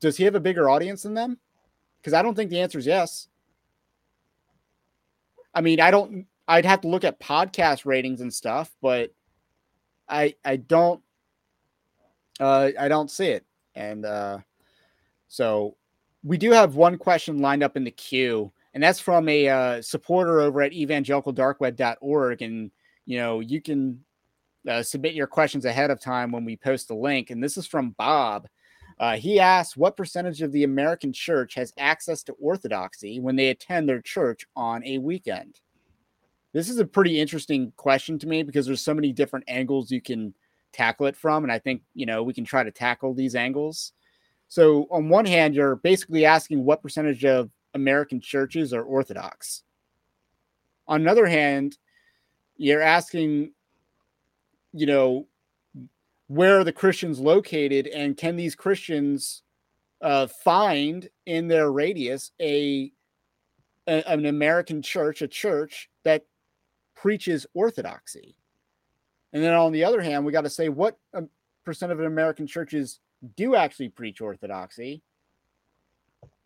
Does he have a bigger audience than them? Because I don't think the answer is yes. I mean, I don't. I'd have to look at podcast ratings and stuff, but I I don't uh, I don't see it, and uh, so we do have one question lined up in the queue, and that's from a uh, supporter over at evangelicaldarkweb.org, and you know you can uh, submit your questions ahead of time when we post the link, and this is from Bob. Uh, he asks, "What percentage of the American church has access to orthodoxy when they attend their church on a weekend?" This is a pretty interesting question to me because there's so many different angles you can tackle it from. And I think, you know, we can try to tackle these angles. So, on one hand, you're basically asking what percentage of American churches are Orthodox. On another hand, you're asking, you know, where are the Christians located and can these Christians uh, find in their radius a, a an American church, a church that preaches orthodoxy. And then on the other hand, we got to say what um, percent of American churches do actually preach orthodoxy.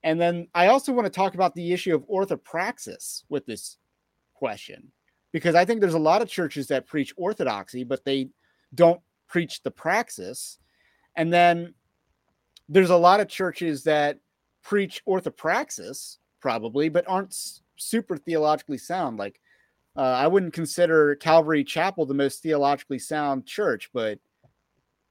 And then I also want to talk about the issue of orthopraxis with this question, because I think there's a lot of churches that preach orthodoxy, but they don't preach the praxis. And then there's a lot of churches that preach orthopraxis, probably, but aren't super theologically sound. Like, uh, I wouldn't consider Calvary Chapel the most theologically sound church, but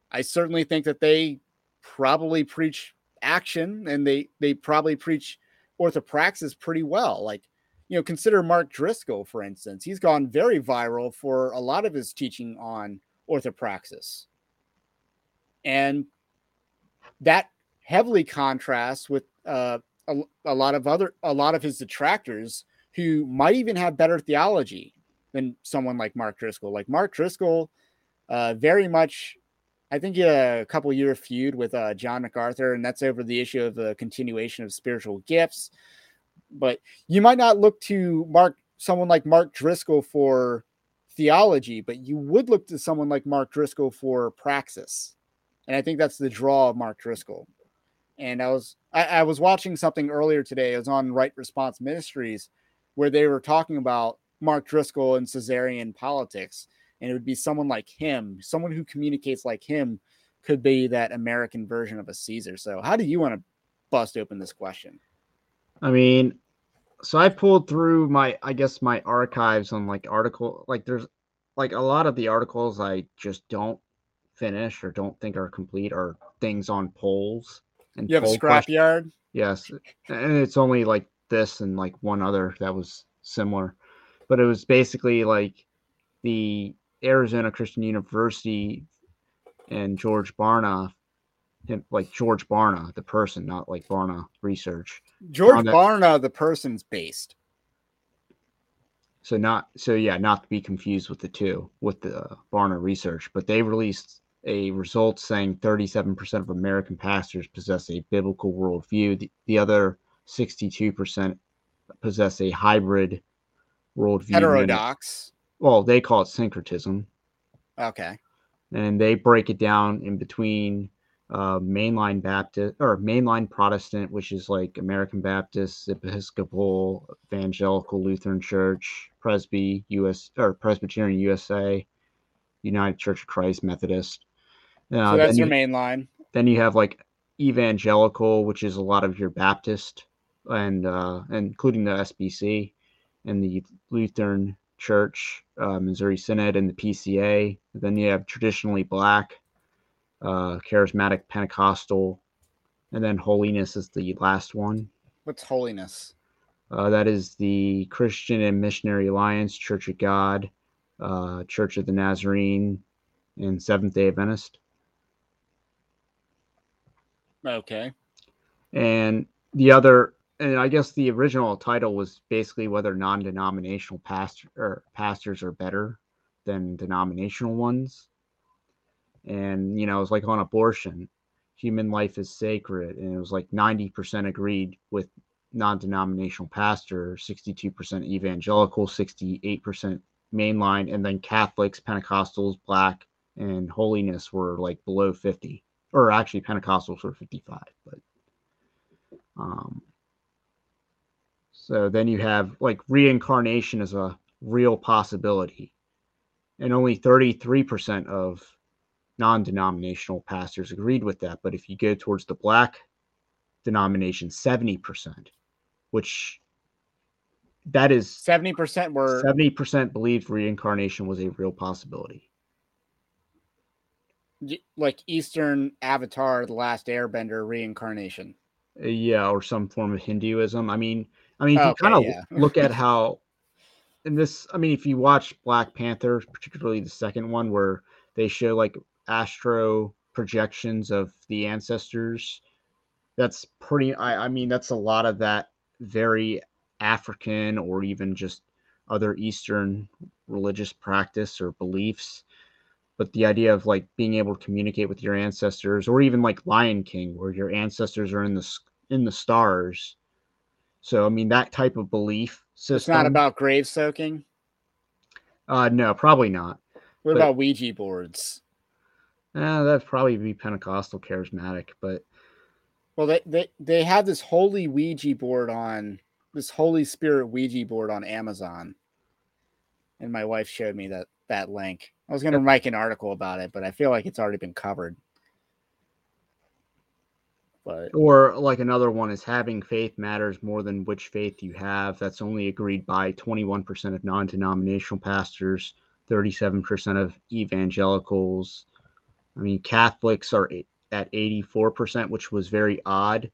I certainly think that they probably preach action and they they probably preach orthopraxis pretty well. Like, you know, consider Mark Driscoll, for instance. He's gone very viral for a lot of his teaching on orthopraxis. And that heavily contrasts with uh, a, a lot of other a lot of his detractors who might even have better theology than someone like Mark Driscoll. Like Mark Driscoll, uh, very much, I think a couple year feud with uh, John MacArthur, and that's over the issue of the continuation of spiritual gifts. But you might not look to Mark someone like Mark Driscoll for theology, but you would look to someone like Mark Driscoll for praxis. And I think that's the draw of Mark Driscoll. And I was I, I was watching something earlier today. It was on Right Response Ministries where they were talking about Mark Driscoll and Caesarian politics. And it would be someone like him, someone who communicates like him could be that American version of a Caesar. So how do you want to bust open this question? I mean, so I pulled through my, I guess, my archives on like article, like there's like a lot of the articles I just don't finish or don't think are complete are things on polls. And You have a scrapyard? Yes, and it's only like this and like one other that was similar, but it was basically like the Arizona Christian University and George Barna, him, like George Barna, the person, not like Barna Research. George that- Barna, the person's based. So not so yeah, not to be confused with the two with the Barna Research, but they released a result saying 37% of American pastors possess a biblical worldview. The, the other 62% possess a hybrid worldview. Heterodox. Well, they call it syncretism, Okay. and they break it down in between uh, mainline Baptist or mainline Protestant, which is like American Baptist, Episcopal, Evangelical Lutheran Church, Presby US or Presbyterian USA, United Church of Christ, Methodist. Uh, so that's your you- main line. then you have like evangelical, which is a lot of your Baptist and uh, including the SBC and the Lutheran Church, uh, Missouri Synod, and the PCA. Then you have traditionally black, uh, charismatic Pentecostal, and then holiness is the last one. What's holiness? Uh, that is the Christian and Missionary Alliance, Church of God, uh, Church of the Nazarene, and Seventh Day Adventist. Okay. and the other and i guess the original title was basically whether non-denominational pastor or pastors are better than denominational ones. And you know it was like on abortion human life is sacred. And it was like 90% agreed with non-denominational pastor 62% evangelical 68% mainline. And then catholics pentecostals black and holiness were like below 50 or actually Pentecostals were 55, but um so then you have like reincarnation as a real possibility. And only 33% of non-denominational pastors agreed with that, but if you go towards the black denomination 70%, which that is 70% were 70% believed reincarnation was a real possibility. like Eastern Avatar, the last airbender reincarnation. Uh, yeah or some form of hinduism i mean i mean if you kind of yeah. look at how in this i mean if you watch black panther particularly the second one where they show like astral projections of the ancestors that's pretty i, I mean that's a lot of that very african or even just other eastern religious practice or beliefs but the idea of like being able to communicate with your ancestors or even like lion king where your ancestors are in the in the stars so i mean that type of belief system It's not about grave soaking. uh no probably not What But- about Ouija boards? uh, that'd probably be pentecostal charismatic but Well, they, they they have this holy Ouija board on this Holy Spirit Ouija board on Amazon, and my wife showed me that that link. I was going to make an article about it, but I feel like it's already been covered. But Or like another one is having faith matters more than which faith you have. That's only agreed by 21% of non-denominational pastors, 37% of evangelicals. I mean, Catholics are at 84%, which was very odd,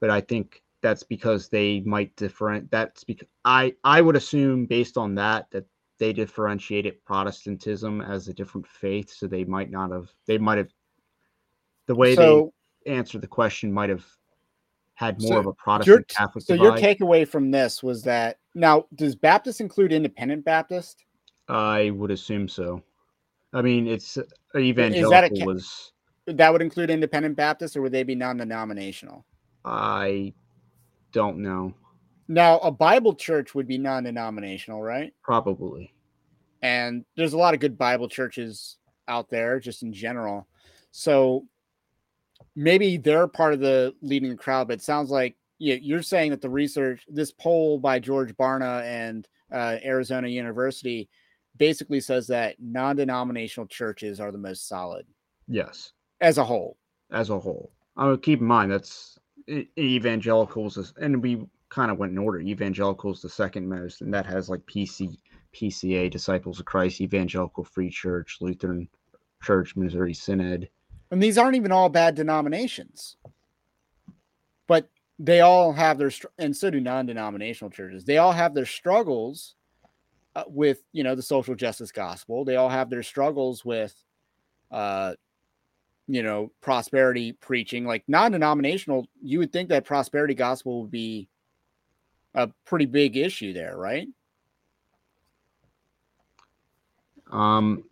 but I think that's because they might different that's because I I would assume based on that that they differentiated Protestantism as a different faith, so they might not have they might have the way so they answered the question might have had more So of a Protestant Catholic so your takeaway from this was that now does Baptist include independent Baptist? I would assume so. I mean, it's uh, Is that a evangelical was That would include independent Baptist, or would they be non-denominational? I don't know. Now, a Bible church would be non-denominational, right? Probably. and there's a lot of good Bible churches out there just in general. So maybe they're part of the leading crowd, but it sounds like yeah, you're saying that the research, this poll by George Barna and uh, Arizona University, basically says that non-denominational churches are the most solid Yes. as a whole. as a whole. Uh, keep in mind that's evangelicals, is, and we kind of went in order. Evangelicals the second most, and that has like PC, PCA, Disciples of Christ, Evangelical Free Church, Lutheran Church, Missouri Synod. And these aren't even all bad denominations, but they all have their and so do non-denominational churches. They all have their struggles uh, with you know the social justice gospel. They all have their struggles with, uh, you know, prosperity preaching. Like non-denominational, you would think that prosperity gospel would be a pretty big issue there, right? Um,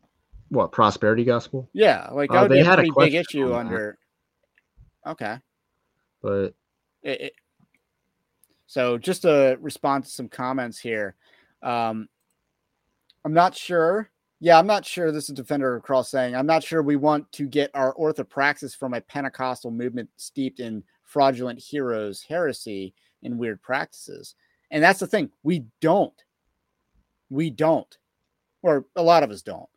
what prosperity gospel? Yeah, like that Uh, would they be a had a big issue that. under. Okay. But it, it- so just to respond to some comments here um i'm not sure yeah i'm not sure this is defender of cross saying i'm not sure we want to get our orthopraxis from a pentecostal movement steeped in fraudulent heroes heresy and weird practices and that's the thing we don't we don't or a lot of us don't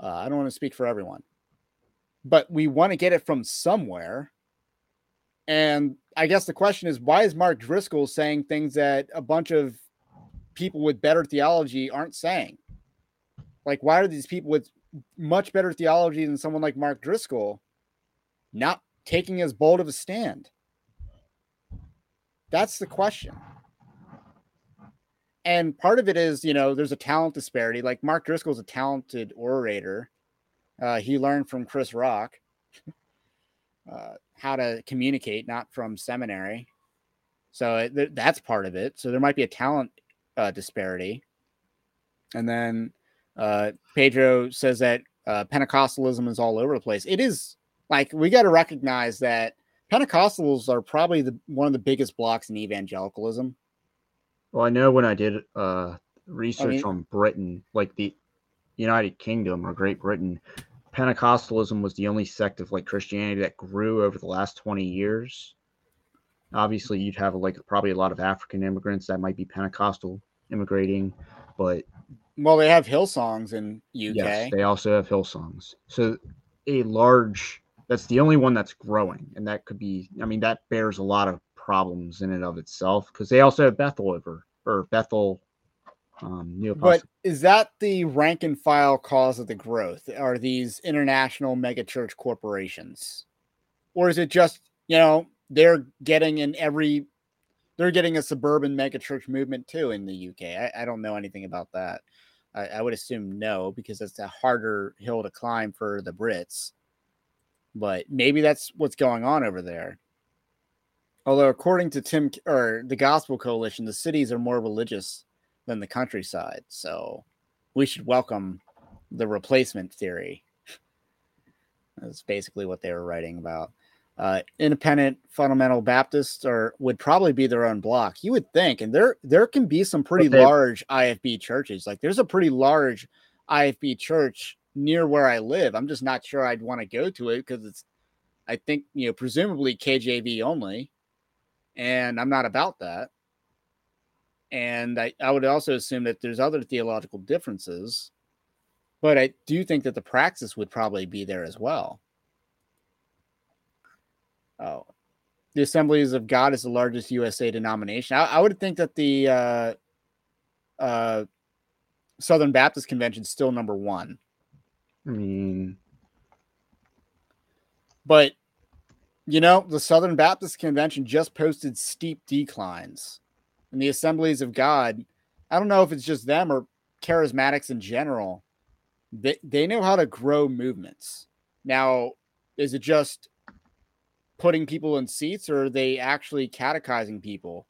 uh, i don't want to speak for everyone but we want to get it from somewhere and I guess the question is, why is Mark Driscoll saying things that a bunch of people with better theology aren't saying? Like, why are these people with much better theology than someone like Mark Driscoll not taking as bold of a stand? That's the question. And part of it is, you know, there's a talent disparity. Like Mark Driscoll's a talented orator. Uh, he learned from Chris Rock. uh, how to communicate, not from seminary. So it, th- that's part of it. So there might be a talent uh, disparity. And then uh, Pedro says that uh, Pentecostalism is all over the place. It is like we got to recognize that Pentecostals are probably the one of the biggest blocks in evangelicalism. Well, I know when I did uh research mean- on Britain, like the United Kingdom or Great Britain, Pentecostalism was the only sect of like Christianity that grew over the last 20 years. Obviously, you'd have like probably a lot of African immigrants that might be Pentecostal immigrating, but Well, they have Hillsongs in UK. yes, they also have Hillsongs. So a large that's the only one that's growing, and that could be. I mean, that bears a lot of problems in and of itself because they also have Bethel over or Bethel. Um, New But is that the rank and file cause of the growth? Are these international megachurch corporations? Or is it just, you know, they're getting in every they're getting a suburban megachurch movement too in the UK? I, I don't know anything about that. I, I would assume no, because it's a harder hill to climb for the Brits. But maybe that's what's going on over there. Although, according to Tim or the Gospel Coalition, the cities are more religious than the countryside. So we should welcome the replacement theory. That's basically what they were writing about. Uh, independent fundamental Baptists are would probably be their own block. You would think, and there there can be some pretty they- large IFB churches. Like there's a pretty large IFB church near where I live. I'm just not sure I'd want to go to it because it's, I think you know, presumably KJV only, and I'm not about that and I, I would also assume that there's other theological differences but i do think that the praxis would probably be there as well oh the Assemblies of God is the largest USA denomination. I, I would think that the uh, uh, Southern Baptist Convention is still number one. I mean, But you know, the Southern Baptist Convention just posted steep declines. And the Assemblies of God, I don't know if it's just them or charismatics in general. They they know how to grow movements. Now, is it just putting people in seats or are they actually catechizing people?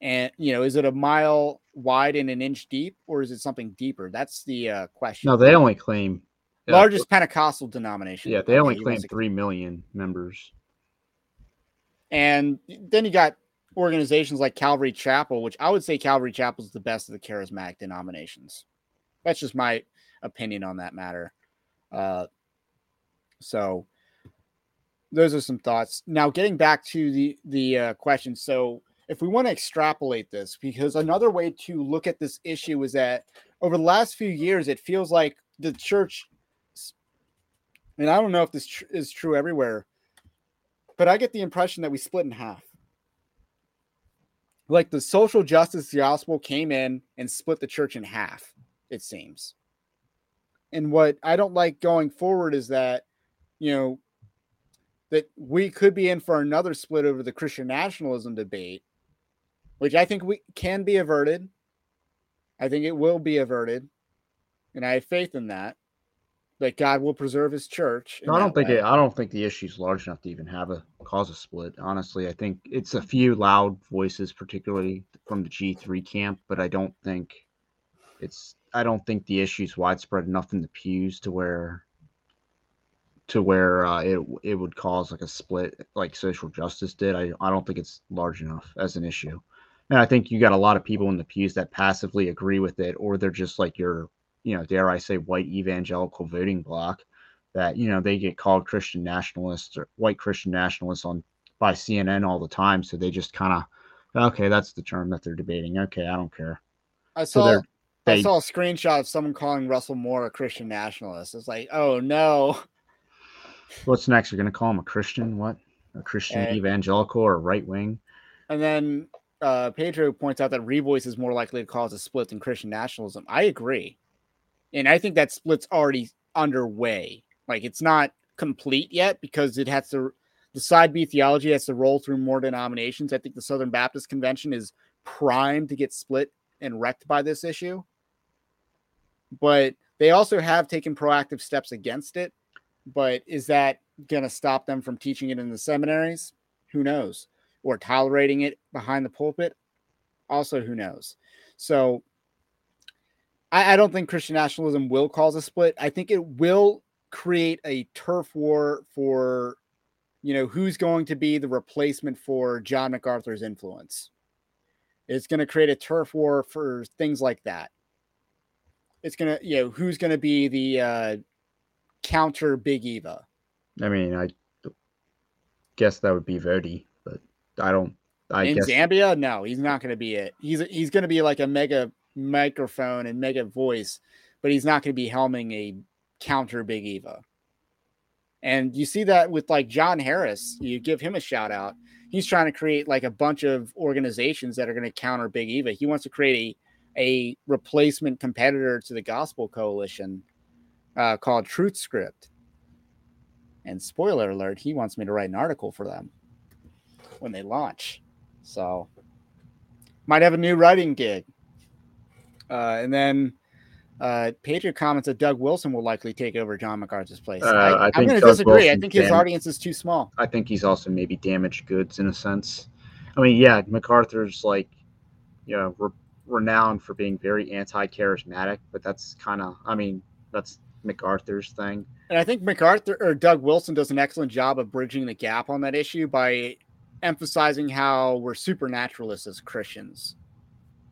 And you know, is it a mile wide and an inch deep, or is it something deeper? That's the uh, question. no, they only claim uh, largest Pentecostal denomination. Yeah, they only claim three million members. And then you got organizations like Calvary Chapel, which I would say Calvary Chapel is the best of the charismatic denominations. That's just my opinion on that matter. Uh, so those are some thoughts. Now, getting back to the the uh, question, so if we want to extrapolate this, because another way to look at this issue is that over the last few years, it feels like the church, and I don't know if this tr- is true everywhere, but I get the impression that we split in half. Like the social justice gospel came in and split the church in half, it seems. And what I don't like going forward is that, you know, that we could be in for another split over the Christian nationalism debate, which I think we can be averted. I think it will be averted. And I have faith in that. That God will preserve his church. No, I don't think way. it, I don't think the issue's large enough to even have a cause a split. Honestly, I think it's a few loud voices, particularly from the G three camp, but I don't think it's I don't think the issue is widespread enough in the pews to where to where uh, it it would cause like a split like social justice did. I I don't think it's large enough as an issue. And I think you got a lot of people in the pews that passively agree with it, or they're just like your, you know, dare I say, white evangelical voting bloc that you know they get called Christian nationalists or white Christian nationalists on by CNN all the time. So they just kind of, okay, that's the term that they're debating. Okay, I don't care. I So saw they're I saw a screenshot of someone calling Russell Moore a Christian nationalist. It's like, oh no. what's next? You're gonna call him a Christian? What? A Christian Eh. evangelical or right wing? And then uh, Pedro points out that Revoice is more likely to cause a split than Christian nationalism. I agree. And I think that split's already underway. Like it's not complete yet because it has to, the side B theology has to roll through more denominations. I think the Southern Baptist Convention is primed to get split and wrecked by this issue. But they also have taken proactive steps against it. But is that going to stop them from teaching it in the seminaries? Who knows? Or tolerating it behind the pulpit? Also, who knows? So I, I don't think Christian nationalism will cause a split. I think it will create a turf war for, you know, who's going to be the replacement for John MacArthur's influence. It's going to create a turf war for things like that. It's going to, you know, who's going to be the uh, counter Big Eva. I mean, I guess that would be Voddie, but I don't. I in guess Zambia, no, he's not going to be it. He's he's going to be like a mega microphone and mega voice, but he's not going to be helming a counter Big Eva. And you see that with like John Harris, you give him a shout out. He's trying to create like a bunch of organizations that are going to counter Big Eva. He wants to create a a replacement competitor to the Gospel Coalition uh, called Truth Script. And spoiler alert, he wants me to write an article for them when they launch. So might have a new writing gig. Uh, and then uh, Patriot comments that Doug Wilson will likely take over John MacArthur's place. Uh, I, I am going to disagree. I think his audience is too small. I think he's also maybe damaged goods in a sense. I mean, yeah, MacArthur's like, you know, re- renowned for being very anti-charismatic, but that's kind of, I mean, that's MacArthur's thing. And I think MacArthur or Doug Wilson does an excellent job of bridging the gap on that issue by emphasizing how we're supernaturalists as Christians.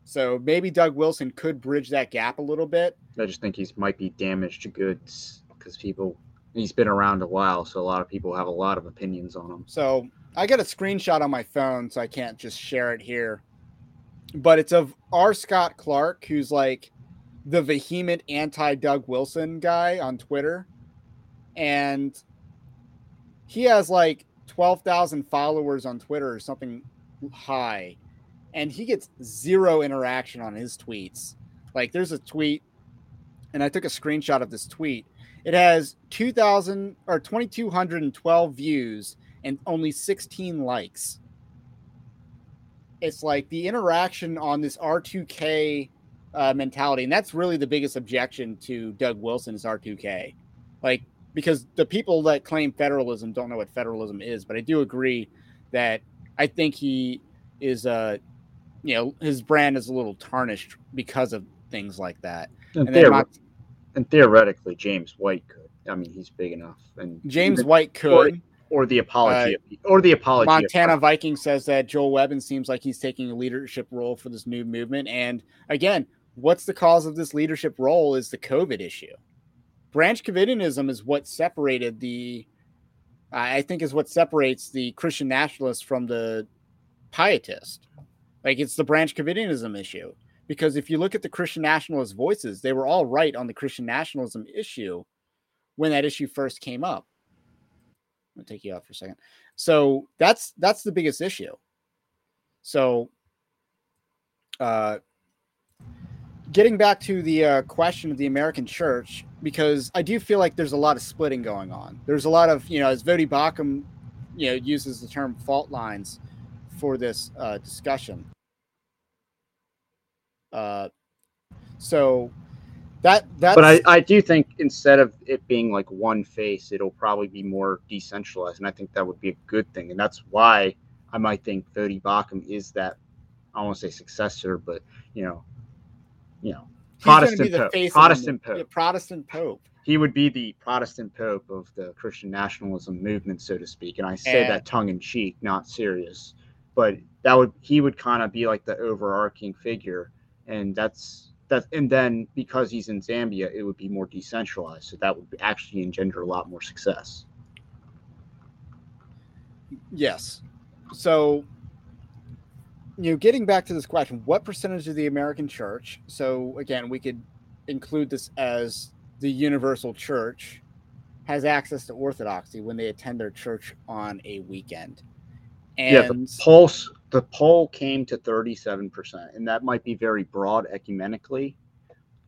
So maybe Doug Wilson could bridge that gap a little bit. I just think he's might be damaged goods because people. He's been around a while, so a lot of people have a lot of opinions on him. So I got a screenshot on my phone, so I can't just share it here. But it's of R. Scott Clark, who's like the vehement anti Doug Wilson guy on Twitter. And he has like 12,000 followers on Twitter or something high, and he gets zero interaction on his tweets. Like there's a tweet, and I took a screenshot of this tweet. It has 2,000 or 2,212 views and only 16 likes. It's like the interaction on this R2K uh, mentality, and that's really the biggest objection to Doug Wilson is R2K. Like because the people that claim federalism don't know what federalism is, but I do agree that I think he is uh you know his brand is a little tarnished because of things like that. And, And then theor- and theoretically, James White could. I mean, he's big enough. And James even- White could. or, or the apology, of, or the apology. of- Montana Viking says that Joel Webbin seems like he's taking a leadership role for this new movement. And again, what's the cause of this leadership role is the COVID issue. Branch Covidianism is what separated the, I think, is what separates the Christian nationalist from the pietist. Like it's the Branch Covidianism issue. Because if you look at the Christian nationalist voices, they were all right on the Christian nationalism issue when that issue first came up. I'm gonna take you out for a second. So that's that's the biggest issue. So uh getting back to the uh, question of the American church, because I do feel like there's a lot of splitting going on. There's a lot of, you know, as Voddie Baucham, you know, uses the term fault lines for this uh, discussion. Uh, so that that. but I, I do think instead of it being like one face, it'll probably be more decentralized, and I think that would be a good thing, and that's why I might think Voddie Baucham is that I don't say successor, but you know, you know, he's gonna be Protestant the pope, the Protestant pope. Protestant pope. He would be the Protestant pope of the Christian nationalism movement, so to speak, and I say And- that tongue in cheek, not serious, but that would he would kind of be like the overarching figure, and that's that and then because he's in Zambia, it would be more decentralized. So that would actually engender a lot more success. Yes. So, you know, getting back to this question, what percentage of the American church? So, again, we could include this as the universal church has access to orthodoxy when they attend their church on a weekend. And yeah, the pulse the poll came to 37%, and that might be very broad ecumenically,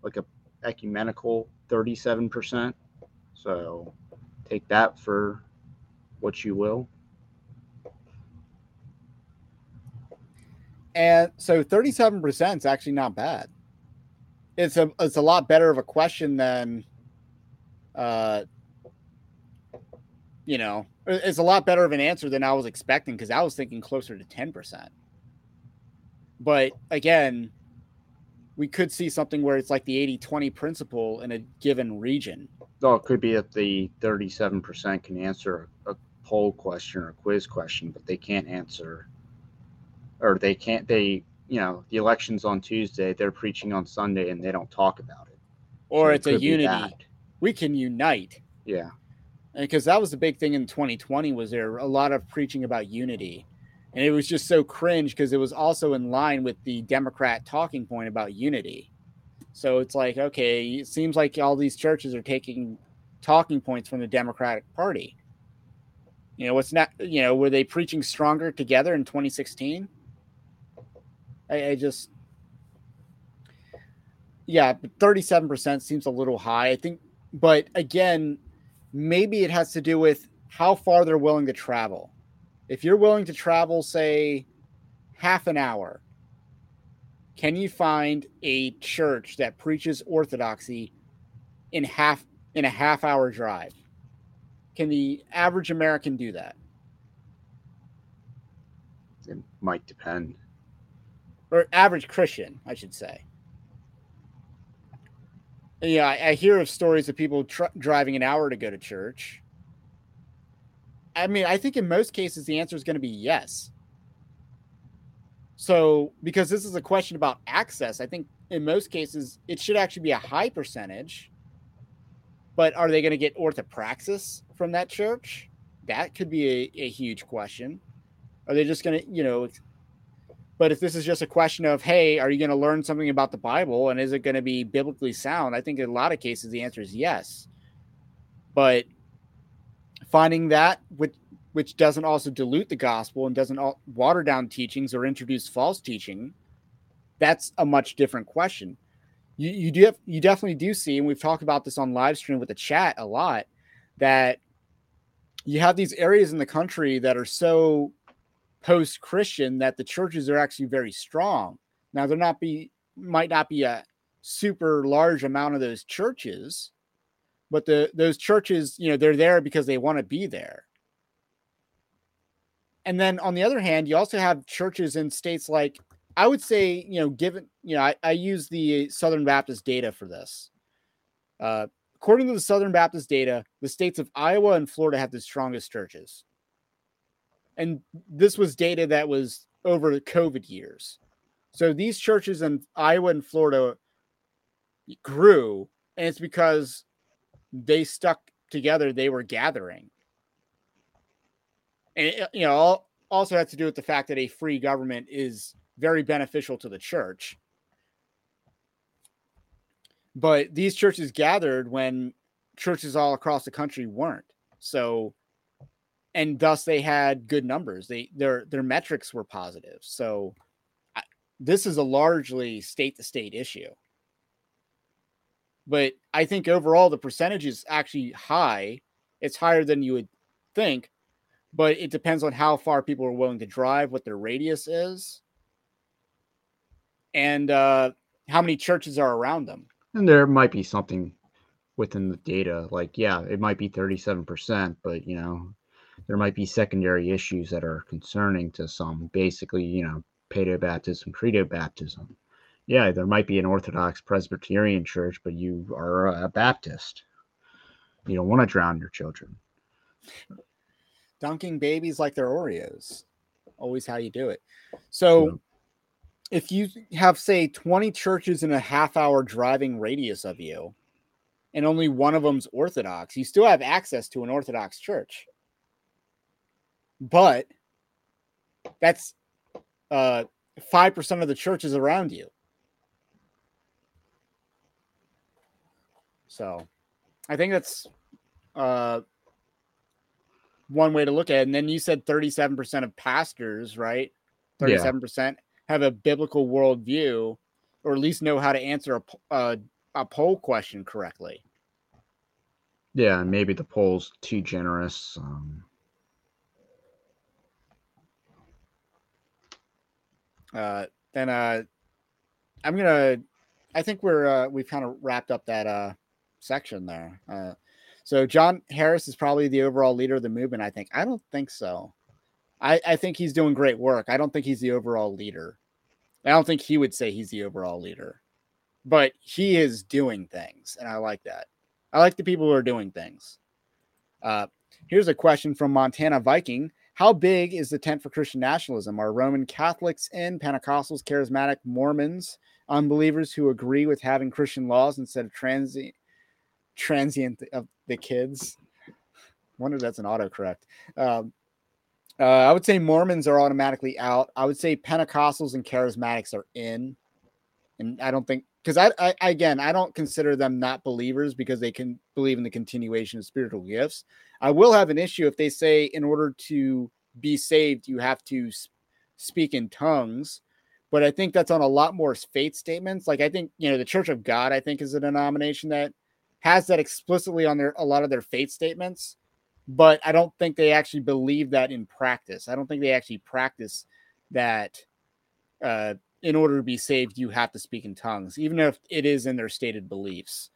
like a ecumenical 37%. So take that for what you will. And so 37% is actually not bad. It's a it's a lot better of a question than uh you know, it's a lot better of an answer than I was expecting because I was thinking closer to 10%. But again, we could see something where it's like the 80-20 principle in a given region. Well, it could be that the 37% can answer a poll question or a quiz question, but they can't answer, or they can't, they, you know, the election's on Tuesday, they're preaching on Sunday and they don't talk about it. Or So it it's a unity. We can unite. Yeah. Because that was the big thing in 2020 was there a lot of preaching about unity. And it was just so cringe because it was also in line with the democrat talking point about unity. So it's like okay it seems like all these churches are taking talking points from the democratic party. You know what's not you know were they preaching stronger together in 2016 i, I just yeah 37% seems a little high i think but again maybe it has to do with how far they're willing to travel. If you're willing to travel, say, half an hour, can you find a church that preaches orthodoxy in half in a half hour drive? Can the average American do that? It might depend. Or average Christian, I should say. Yeah, I, I hear of stories of people tr- driving an hour to go to church. I mean, I think in most cases the answer is going to be yes. So, because this is a question about access, I think in most cases it should actually be a high percentage. But are they going to get orthopraxis from that church? That could be a, a huge question. Are they just going to, you know, but if this is just a question of, hey, are you going to learn something about the Bible and is it going to be biblically sound? I think in a lot of cases the answer is yes. But finding that with which doesn't also dilute the gospel and doesn't water down teachings or introduce false teaching, that's a much different question. You you do you definitely do see, and we've talked about this on live stream with the chat a lot, that you have these areas in the country that are so post-Christian that the churches are actually very strong. Now there not be might not be a super large amount of those churches, but the those churches, you know, they're there because they want to be there. And then on the other hand, you also have churches in states like I would say, you know, given you know, I, I use the Southern Baptist data for this. Uh, according to the Southern Baptist data, the states of Iowa and Florida have the strongest churches. And this was data that was over the COVID years. So these churches in Iowa and Florida grew, and it's because they stuck together, they were gathering. And it, you know, also has to do with the fact that a free government is very beneficial to the church. But these churches gathered when churches all across the country weren't. So and thus they had good numbers. They their their metrics were positive. So I, this is a largely state to state issue. But I think overall the percentage is actually high. It's higher than you would think, but it depends on how far people are willing to drive, what their radius is, and uh, how many churches are around them. And there might be something within the data, like yeah, it might be thirty-seven percent, but you know, there might be secondary issues that are concerning to some. Basically, you know, paedo baptism, credo baptism. Yeah, there might be an Orthodox Presbyterian church, but you are a Baptist. You don't want to drown your children. Dunking babies like they're Oreos. Always how you do it. So yeah. if you have, say, 20 churches in a half hour driving radius of you, and only one of them's Orthodox, you still have access to an Orthodox church but that's uh 5% of the churches around you. So I think that's uh one way to look at it. And then you said 37% of pastors, right? 37% yeah. have a biblical worldview or at least know how to answer a, a, a poll question correctly. Yeah, maybe the poll's too generous. Um, uh, then uh, I'm gonna. I think we're uh, we've kind of wrapped up that uh, section there. Uh, so John Harris is probably the overall leader of the movement. I think. I don't think so. I, I think he's doing great work. I don't think he's the overall leader. I don't think he would say he's the overall leader, but he is doing things, and I like that. I like the people who are doing things. Uh, here's a question from Montana Viking. How big is the tent for Christian nationalism? Are Roman Catholics in, Pentecostals, Charismatic, Mormons, unbelievers who agree with having Christian laws instead of transient transient of the kids? I wonder if that's an autocorrect. Um, uh, I would say Mormons are automatically out. I would say Pentecostals and Charismatics are in, and I don't think because I, I again I don't consider them not believers because they can believe in the continuation of spiritual gifts. I will have an issue if they say in order to be saved you have to speak in tongues, but I think that's on a lot more faith statements. Like I think you know the Church of God I think is a denomination that has that explicitly on their a lot of their faith statements, but I don't think they actually believe that in practice. I don't think they actually practice that. Uh, in order to be saved, you have to speak in tongues, even if it is in their stated beliefs.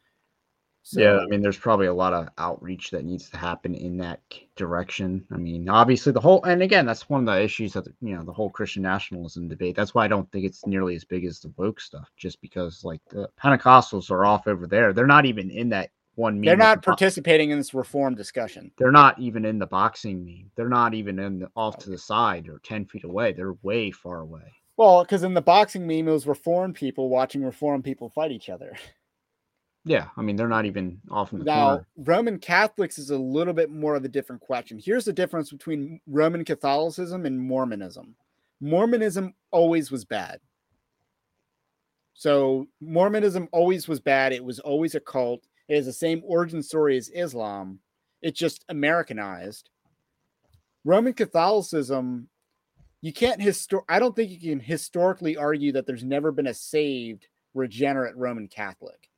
So, yeah, I mean, there's probably a lot of outreach that needs to happen in that direction. I mean, obviously, the whole, and again, that's one of the issues that, you know, the whole Christian nationalism debate. That's why I don't think it's nearly as big as the woke stuff, just because, like, the Pentecostals are off over there. They're not even in that one. They're not participating in this reform discussion. They're not even in the boxing meme. They're not even in the off oh, to the side or 10 feet away. They're way far away. Well, because in the boxing meme, it was reformed people watching reformed people fight each other. Yeah, I mean they're not even off in the now. Corner. Roman Catholics is a little bit more of a different question. Here's the difference between Roman Catholicism and Mormonism. Mormonism always was bad. So Mormonism always was bad. It was always a cult. It has the same origin story as Islam. It's just Americanized. Roman Catholicism, you can't histor. I don't think you can historically argue that there's never been a saved, regenerate Roman Catholic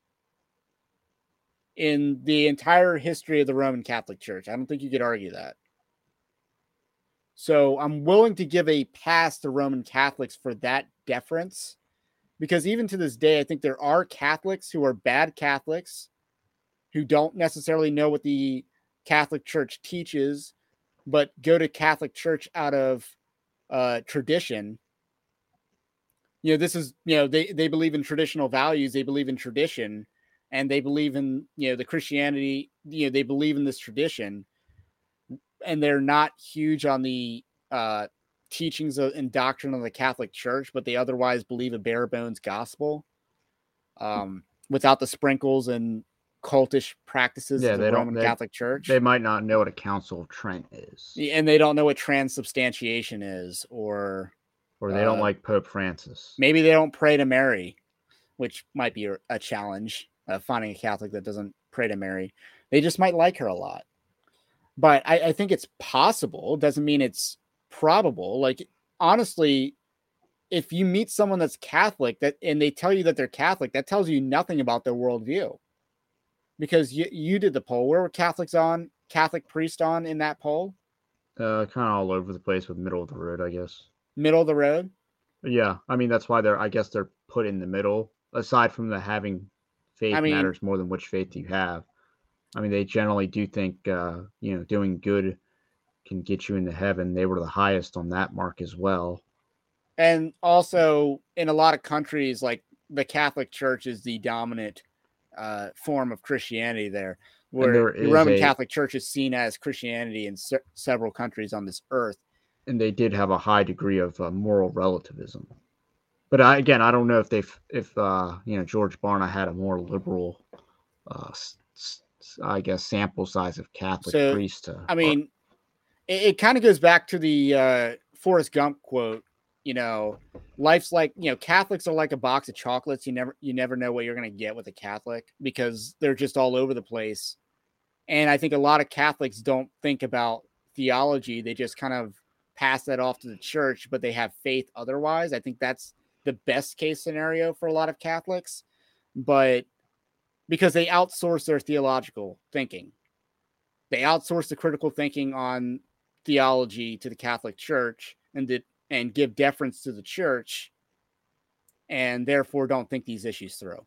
in the entire history of the Roman Catholic Church. I don't think you could argue that. So I'm willing to give a pass to Roman Catholics for that deference because even to this day, I think there are Catholics who are bad Catholics who don't necessarily know what the Catholic Church teaches, but go to Catholic Church out of uh, tradition. You know, this is, you know, they, they believe in traditional values, they believe in tradition, and they believe in, you know, the Christianity, you know, they believe in this tradition and they're not huge on the uh, teachings of, and doctrine of the Catholic Church, but they otherwise believe a bare bones gospel um, without the sprinkles and cultish practices Yeah, of the don't- Roman they- Catholic Church. They might not know what a Council of Trent is, and they don't know what transubstantiation is, or or they don't uh, like Pope Francis. maybe they don't pray to Mary, which might be a, a challenge. Uh, finding a Catholic that doesn't pray to Mary, they just might like her a lot. But I, I think it's possible. Doesn't mean it's probable. Like honestly, if you meet someone that's Catholic that and they tell you that they're Catholic, that tells you nothing about their worldview. Because you you did the poll. Where were Catholics on? Catholic priest on in that poll? Uh, kind of all over the place with middle of the road, I guess. Middle of the road. Yeah, I mean that's why they're. I guess they're put in the middle. Aside from the having faith I mean- matters more than which faith you have. I mean, they generally do think uh, you know doing good can get you into heaven. They were the highest on that mark as well. and also in a lot of countries like the catholic church is the dominant uh, form of christianity there where there the roman a- catholic church is seen as christianity in se- several countries on this earth and they did have a high degree of uh, moral relativism. But I, again, I don't know if they've if uh, you know George Barna had a more liberal, uh, s- s- I guess, sample size of Catholic So, priests. To, i mean it, it kind of goes back to the uh, forrest gump quote you know life's like you know catholics are like a box of chocolates. You never you never know what you're going to get with a catholic because they're just all over the place. And i think a lot of catholics don't think about theology. They just kind of pass that off to the church but they have faith otherwise. I think that's the best case scenario for a lot of catholics but because they outsource their theological thinking. They outsource the critical thinking on theology to the Catholic Church and did and give deference to the church and therefore don't think these issues through.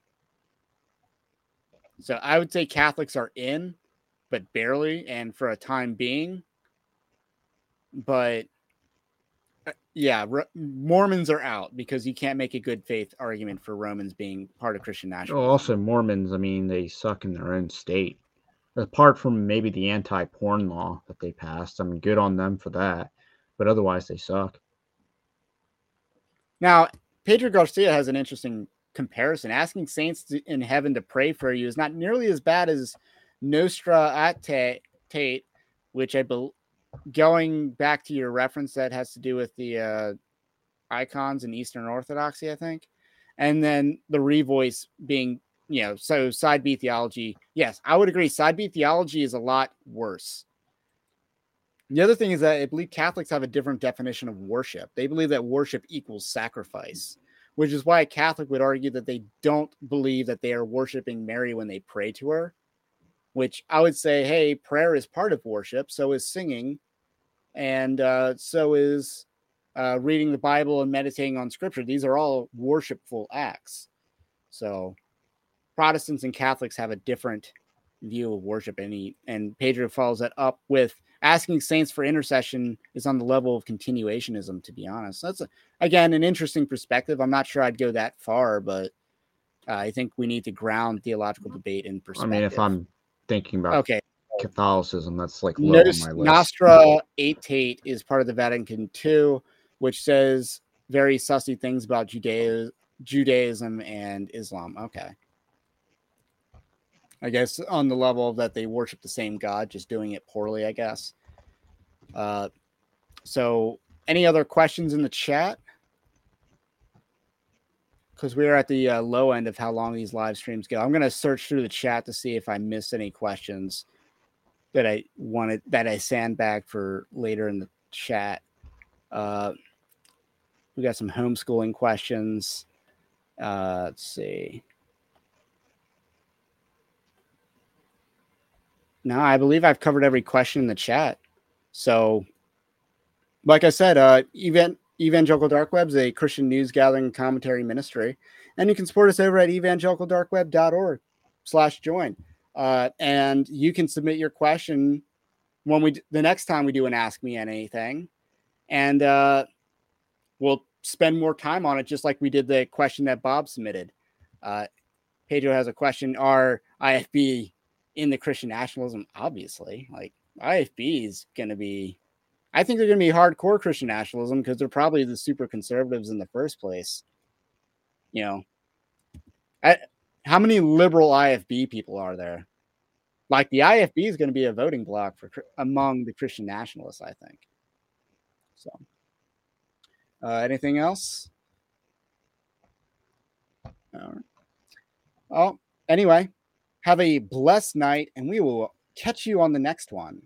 So I would say Catholics are in, but barely and for a time being. But uh, yeah, Ro- Mormons are out because you can't make a good faith argument for Romans being part of Christian nationalism. also Mormons. I mean, they suck in their own state. Apart from maybe the anti-porn law that they passed, I mean, good on them for that. But otherwise, they suck. Now, Pedro Garcia has an interesting comparison. Asking saints to- in heaven to pray for you is not nearly as bad as Nostra Aetate, Tate, which I believe, going back to your reference that has to do with the uh, icons in Eastern Orthodoxy, I think. And then the revoice being, you know, so side B theology. Yes, I would agree. Side B theology is a lot worse. The other thing is that I believe Catholics have a different definition of worship. They believe that worship equals sacrifice, which is why a Catholic would argue that they don't believe that they are worshiping Mary when they pray to her. Which I would say, hey, prayer is part of worship. So is singing, and uh, so is uh, reading the Bible and meditating on Scripture. These are all worshipful acts. So Protestants and Catholics have a different view of worship, and he, and Pedro follows that up with asking saints for intercession is on the level of continuationism. To be honest, that's a, again an interesting perspective. I'm not sure I'd go that far, but uh, I think we need to ground theological debate in perspective I mean, if I'm thinking about okay, Catholicism, that's like low Nos- on my list. Nostra Aetate is part of the Vatican II, which says very sussy things about Judea- Judaism and Islam. Okay. I guess on the level that they worship the same God, just doing it poorly, I guess. Uh, so, any other questions in the chat? Because we are at the uh, low end of how long these live streams go. I'm going to search through the chat to see if I missed any questions. that I wanted that I sandbagged for later in the chat. Uh, we got some homeschooling questions. Uh, let's see. No, I believe I've covered every question in the chat. So, like I said, uh, event Evangelical Dark Web is a Christian news gathering commentary ministry, and you can support us over at evangelicaldarkweb.org slash join. Uh, and you can submit your question when we the next time we do an Ask Me Anything, and uh, we'll spend more time on it, just like we did the question that Bob submitted. Uh, Pedro has a question: Are IFB in the Christian nationalism? Obviously, like IFB is going to be. I think they're going to be hardcore Christian nationalism because they're probably the super conservatives in the first place. You know, I, how many liberal IFB people are there? Like the IFB is going to be a voting block for among the Christian nationalists, I think. So, uh, anything else? All right. Well, anyway, have a blessed night, and we will catch you on the next one.